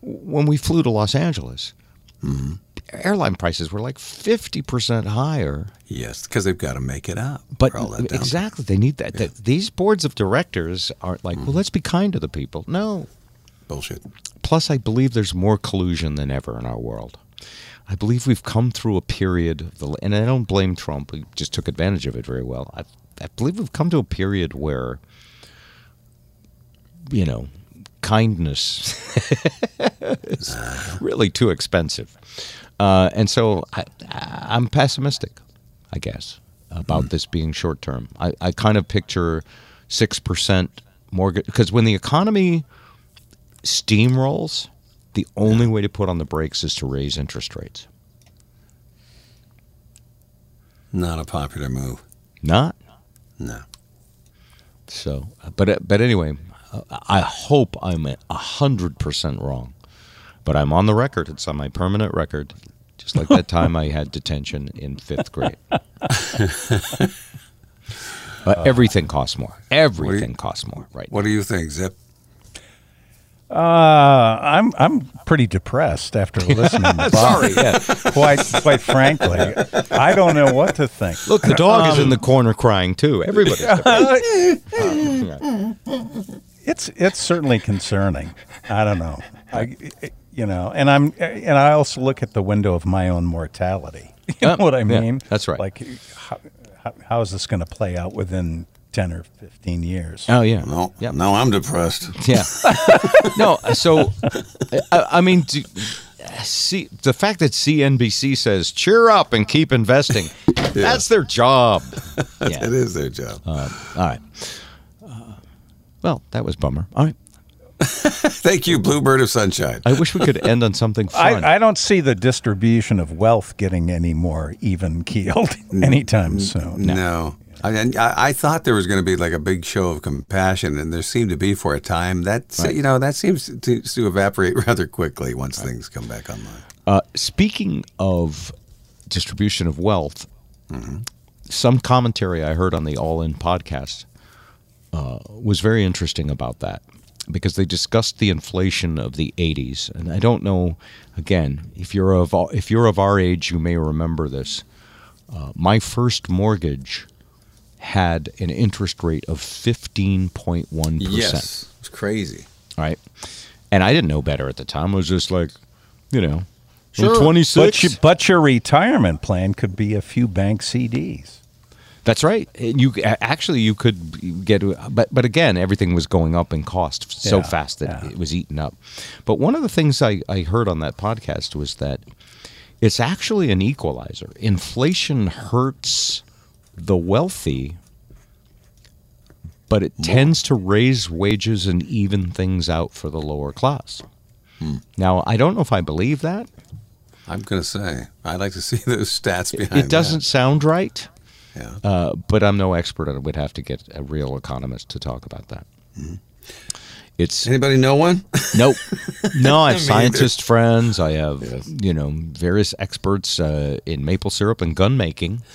When we flew to Los Angeles, mm-hmm. airline prices were like fifty percent higher. Yes, because they've got to make it up. But all that down. exactly, they need that. that- These boards of directors aren't like, well, mm-hmm. let's be kind to the people. No, Bullshit. Plus, I believe there's more collusion than ever in our world. I believe we've come through a period, of the, and I don't blame Trump. He just took advantage of it very well. I, I believe we've come to a period where, you know, kindness is really too expensive. Uh, and so I, I'm pessimistic, I guess, about this being short term. I, I kind of picture 6% mortgage, because when the economy steamrolls, the only way to put on the brakes is to raise interest rates. Not a popular move. Not No. so, but but anyway, uh, I hope I'm a hundred percent wrong, but I'm on the record. It's on my permanent record, just like that time I had detention in fifth grade. Uh, everything costs more. Everything costs more right What do you think, Zip? Uh, I'm I'm pretty depressed after listening to Bob. Sorry, yeah. Quite quite frankly, I don't know what to think. Look, the dog is in the corner crying too. Everybody's depressed. It's it's certainly concerning. I don't know. I you know, and I'm and I also look at the window of my own mortality. You know Yeah, what I yeah, mean? that's right. Like, how, how, how is this going to play out within ten or fifteen years? Oh yeah. No. Yep. No, I'm depressed. Yeah. no, so I, I mean, do, see the fact that CNBC says cheer up and keep investing. That's their job. Yeah. It is their job. Uh, all right. Well, that was bummer. All right. Thank you, Bluebird of Sunshine. I wish we could end on something fun. I, I don't see the distribution of wealth getting any more even keeled anytime soon. No. I, and I, I thought there was going to be like a big show of compassion, and there seemed to be for a time. That you know that seems to, to evaporate rather quickly once things come back online. Uh, speaking of distribution of wealth, some commentary I heard on the All In podcast uh, was very interesting about that because they discussed the inflation of the 80s, and I don't know. Again, if you're of if you're of our age, you may remember this. Uh, my first mortgage had an interest rate of 15.1 percent. Yes, it's crazy. right? And I didn't know better at the time. I was just like, you know, Sure. I'm 26. But, you, but your retirement plan could be a few bank CDs. That's right. You actually you could get, but but again, everything was going up in cost so Yeah, fast that yeah. it was eaten up. But one of the things I, I heard on that podcast was that it's actually an equalizer. Inflation hurts the wealthy, but it tends to raise wages and even things out for the lower class. Hmm. Now, I don't know if I believe that. I'm going to say I'd like to see those stats behind. It doesn't sound right. Yeah. Uh, but I'm no expert on it. Would have to get a real economist to talk about that. It's Anybody know one? nope. No, I have scientist friends. I have Yes. you know various experts uh, in maple syrup and gun making.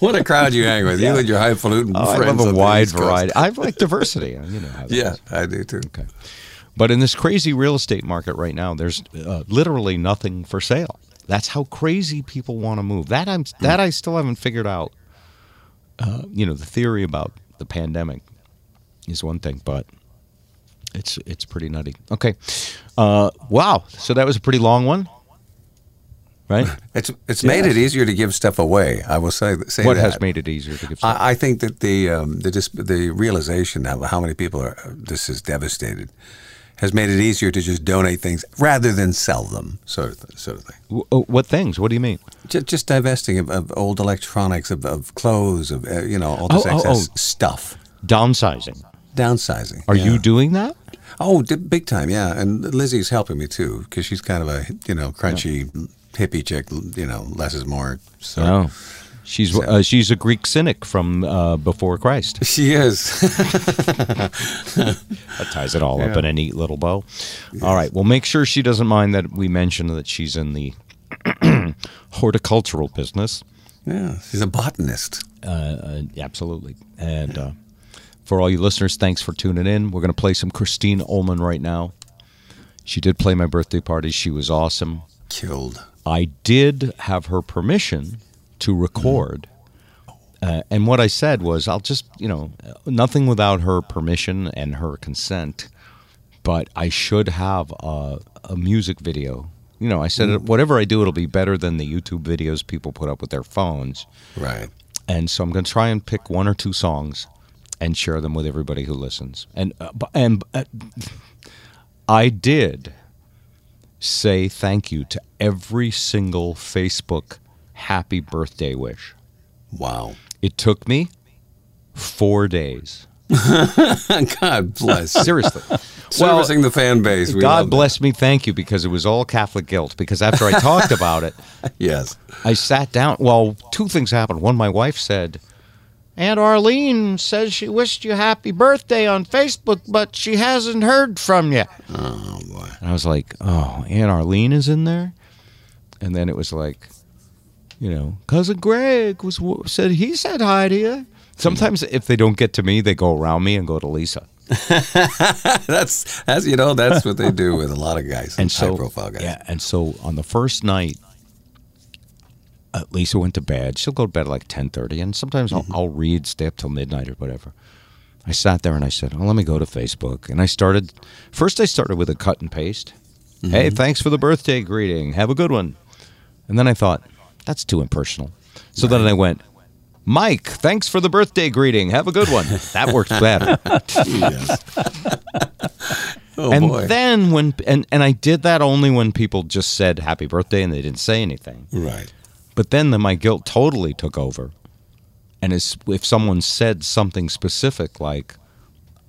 what a crowd you hang with. You and your highfalutin Oh, I friends. love a wide variety. I like diversity. You know how Yeah, is. I do too. Okay. But in this crazy real estate market right now, there's uh, literally nothing for sale. That's how crazy people want to move. That I'm that I still haven't figured out. Uh, you know, the theory about the pandemic is one thing, but it's it's pretty nutty. Okay, uh, wow. So that was a pretty long one, right? It's it's made it easier to give stuff away. I will say say what that. has made it easier to give? Stuff? I, I think that the um, the the realization of how many people are this is devastated has made it easier to just donate things rather than sell them, sort of th- sort of thing. Oh, what things? What do you mean? Just, just divesting of, of old electronics, of, of clothes, of uh, you know all this Oh, oh, excess oh. stuff. Downsizing. Downsizing. Are yeah. you doing that? Oh, d- big time, yeah. And Lizzie's helping me too because she's kind of a you know crunchy hippie chick. You know, less is more. So She's uh, she's a Greek cynic from uh, before Christ. she is. That ties it all up in a neat little bow. All right. Well, make sure she doesn't mind that we mention that she's in the horticultural business. yeah, she's a botanist. Uh, uh, absolutely. And uh, for all you listeners, thanks for tuning in. We're going to play some Christine Ohlman right now. She did play my birthday party. She was awesome. Killed. I did have her permission to record. Uh, and what I said was, I'll just, you know, nothing without her permission and her consent, but I should have a, a music video. You know, I said, whatever I do, it'll be better than the YouTube videos people put up with their phones. Right. And so I'm going to try and pick one or two songs and share them with everybody who listens. And uh, and uh, I did say thank you to every single Facebook happy birthday wish. Wow. It took me 4 days. God bless. Seriously. Servicing the fan base. We God that. bless me, thank you because it was all Catholic guilt because after I talked about it, Yes. I sat down. Well, two things happened. One, my wife said, Aunt Arlene says she wished you happy birthday on Facebook, but she hasn't heard from you. Oh boy. And I was like, oh, Aunt Arlene is in there? And then it was like, you know, cousin Greg was said he said hi to you. Sometimes if they don't get to me, they go around me and go to Lisa. That's that's you know that's what they do with a lot of guys, And so, high profile guys. yeah, and so on the first night, uh, Lisa went to bed. She'll go to bed at like ten thirty, and sometimes Mm-hmm. I'll, I'll read, stay up till midnight or whatever. I sat there and I said, "Oh, let me go to Facebook." And I started. First, I started with a cut and paste. Mm-hmm. Hey, thanks for the birthday greeting. Have a good one. And then I thought, that's too impersonal. So then I went, Mike, thanks for the birthday greeting. Have a good one. That works better. Oh and boy. then when and and I did that only when people just said happy birthday and they didn't say anything. right. But then the, my guilt totally took over. And as, if someone said something specific like,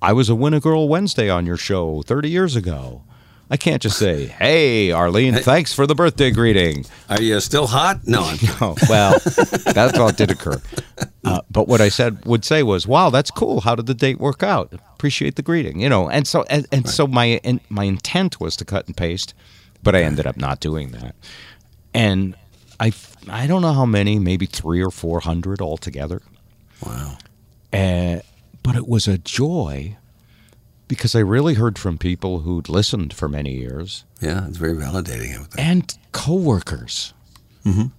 "I was a Win a Girl Wednesday on your show 30 years ago," I can't just say, "Hey, Arlene, thanks for the birthday greeting." Are you still hot? No. I'm, Oh, well, that's all did occur. Uh, but what I said would say was, "Wow, that's cool. How did the date work out? Appreciate the greeting." You know, and so and, and so my and my intent was to cut and paste, but I ended up not doing that. And I I don't know how many, maybe three or four hundred altogether. wow. Uh, but it was a joy because I really heard from people who'd listened for many years Yeah, it's very validating. I would think. and coworkers.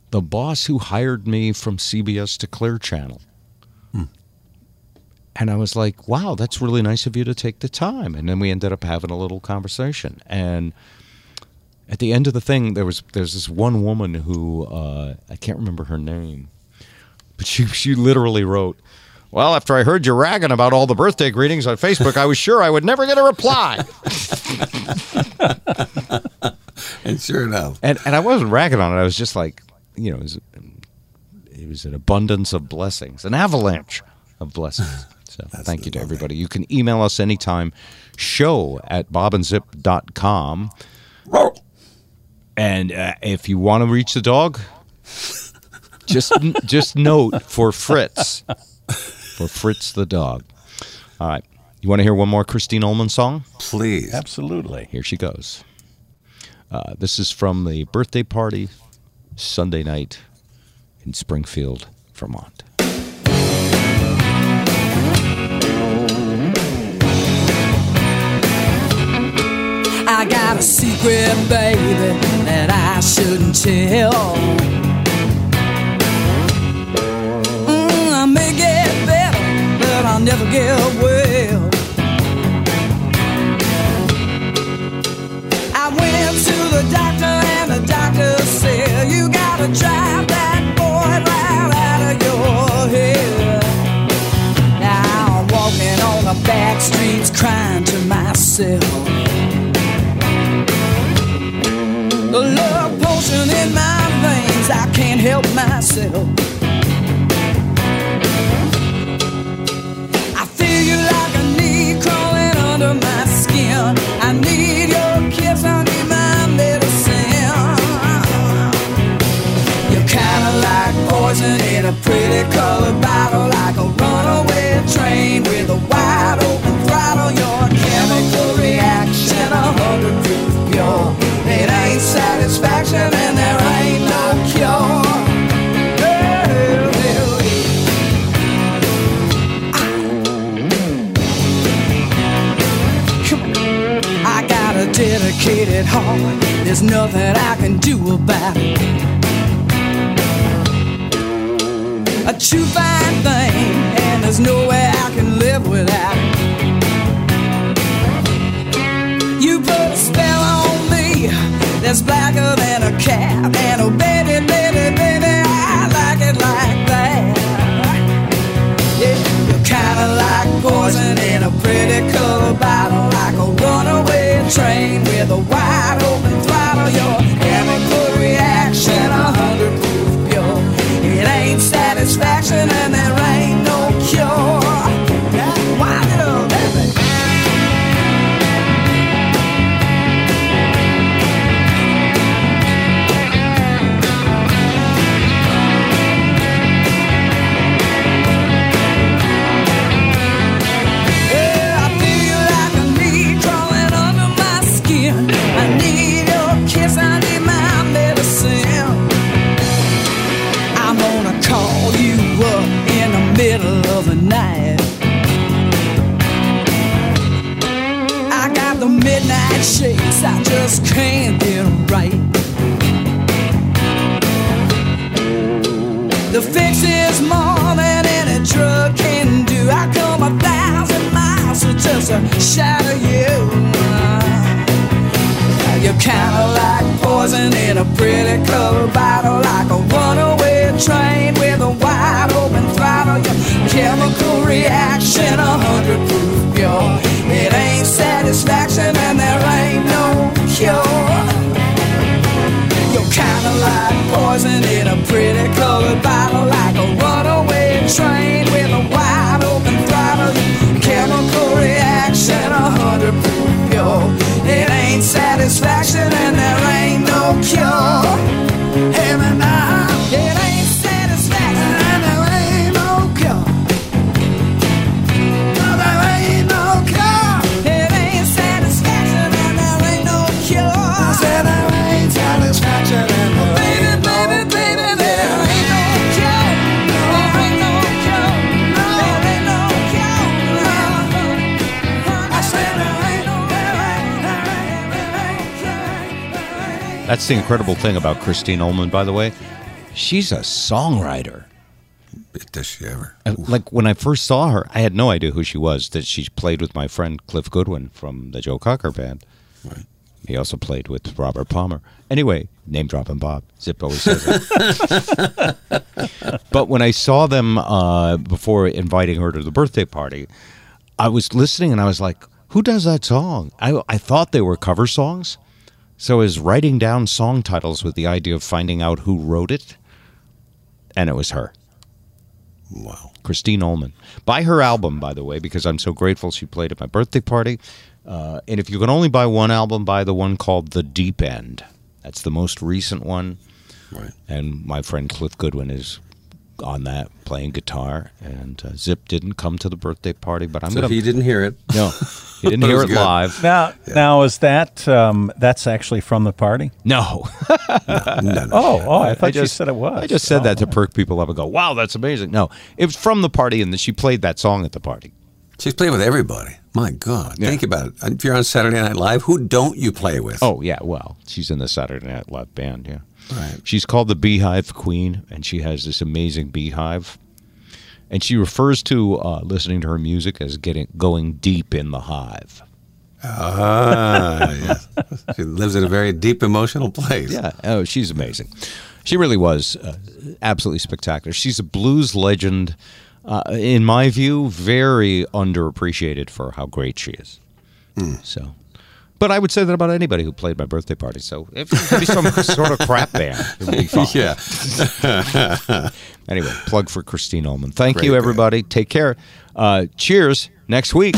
The boss who hired me from CBS to Clear Channel. And I was like, wow, that's really nice of you to take the time. And then we ended up having a little conversation. And at the end of the thing, there was there's this one woman who uh, I can't remember her name, but she she literally wrote, "Well, after I heard you ragging about all the birthday greetings on Facebook, I was sure I would never get a reply." And sure enough, and and I wasn't ragging on it. I was just like, you know, it was, it was an abundance of blessings, an avalanche of blessings. So thank you to everybody. You can email us anytime, show at bobandzip.com. And uh, if you want to reach the dog, just just note for Fritz, for Fritz the dog. All right. You want to hear one more Christine Ohlman song? please. Absolutely. Here she goes. Uh, this is from the birthday party Sunday night in Springfield, Vermont. I got a secret, baby, that I shouldn't tell. I'll never get well. I went to the doctor and the doctor said, you gotta drive that boy right out of your head. Now I'm walking on the back streets crying to myself. The love potion in my veins, I can't help myself. A pretty colored bottle, like a runaway train with a wide open throttle. Your chemical reaction, a hundred proof pure. It ain't satisfaction, and there ain't no cure. I got a dedicated heart. There's nothing I can do about it. True fine thing, and there's no way I can live without it. You put a spell on me that's blacker than a cat, and oh baby, baby, baby, I like it like that. Yeah, you're kinda like poison in a pretty colored bottle, like a runaway train with a wide open throttle. Your chemical reaction, uh-huh. Shakes, I just can't get right. The fix is more than any drug can do. I come a thousand miles to just to shadow you. You're kinda like poison in a pretty colored bottle, like a runaway train with a wide open throttle. Your chemical reaction, a hundred proof pure. Satisfaction, and there ain't no cure. You're kinda like poison in a pretty colored bottle, like a runaway train with a wide open throttle. Chemical reaction, a hundred proof pure. It ain't satisfaction, and there That's the incredible thing about Christine Ohlman, by the way. She's a songwriter. Does she ever? Like when I first saw her, I had no idea who she was. That she played with my friend Cliff Goodwin from the Joe Cocker Band. Right. He also played with Robert Palmer. Anyway, name dropping Bob. Zip always says it. but when I saw them uh, before inviting her to the birthday party, I was listening and I was like, "Who does that song?" I I thought they were cover songs, so is writing down song titles with the idea of finding out who wrote it, and it was her. Wow. Christine Ohlman. Buy her album, by the way, because I'm so grateful she played at my birthday party. Uh, and if you can only buy one album, buy the one called The Deep End. That's the most recent one. Right. And my friend Cliff Goodwin is on that playing guitar. And uh, Zip didn't come to the birthday party, but I'm So going he didn't hear it. No, he didn't But it hear it good. live. Now, now is that um, that's actually from the party? No. No, no. Oh, oh, I thought I just you said it was. I just said Oh. that to perk people up and go, wow, that's amazing. No, it was from the party, and she played that song at the party. She's played with everybody. My God. Yeah. Think about it. If you're on Saturday Night Live, who don't you play with? Oh yeah, well, she's in the Saturday Night Live band. Yeah, Right. She's called the Beehive Queen, and she has this amazing beehive. And she refers to uh, listening to her music as getting going deep in the hive. Ah, yes. She lives in a very deep emotional place. Yeah, oh, she's amazing. She really was uh, absolutely spectacular. She's a blues legend. uh, in my view, very underappreciated for how great she is. So, but I would say that about anybody who played my birthday party. So if it could be some sort of crap band, it would be fine. Yeah. anyway, plug for Christine Ohlman. Thank Great you, everybody. Band. Take care. Uh, cheers next week.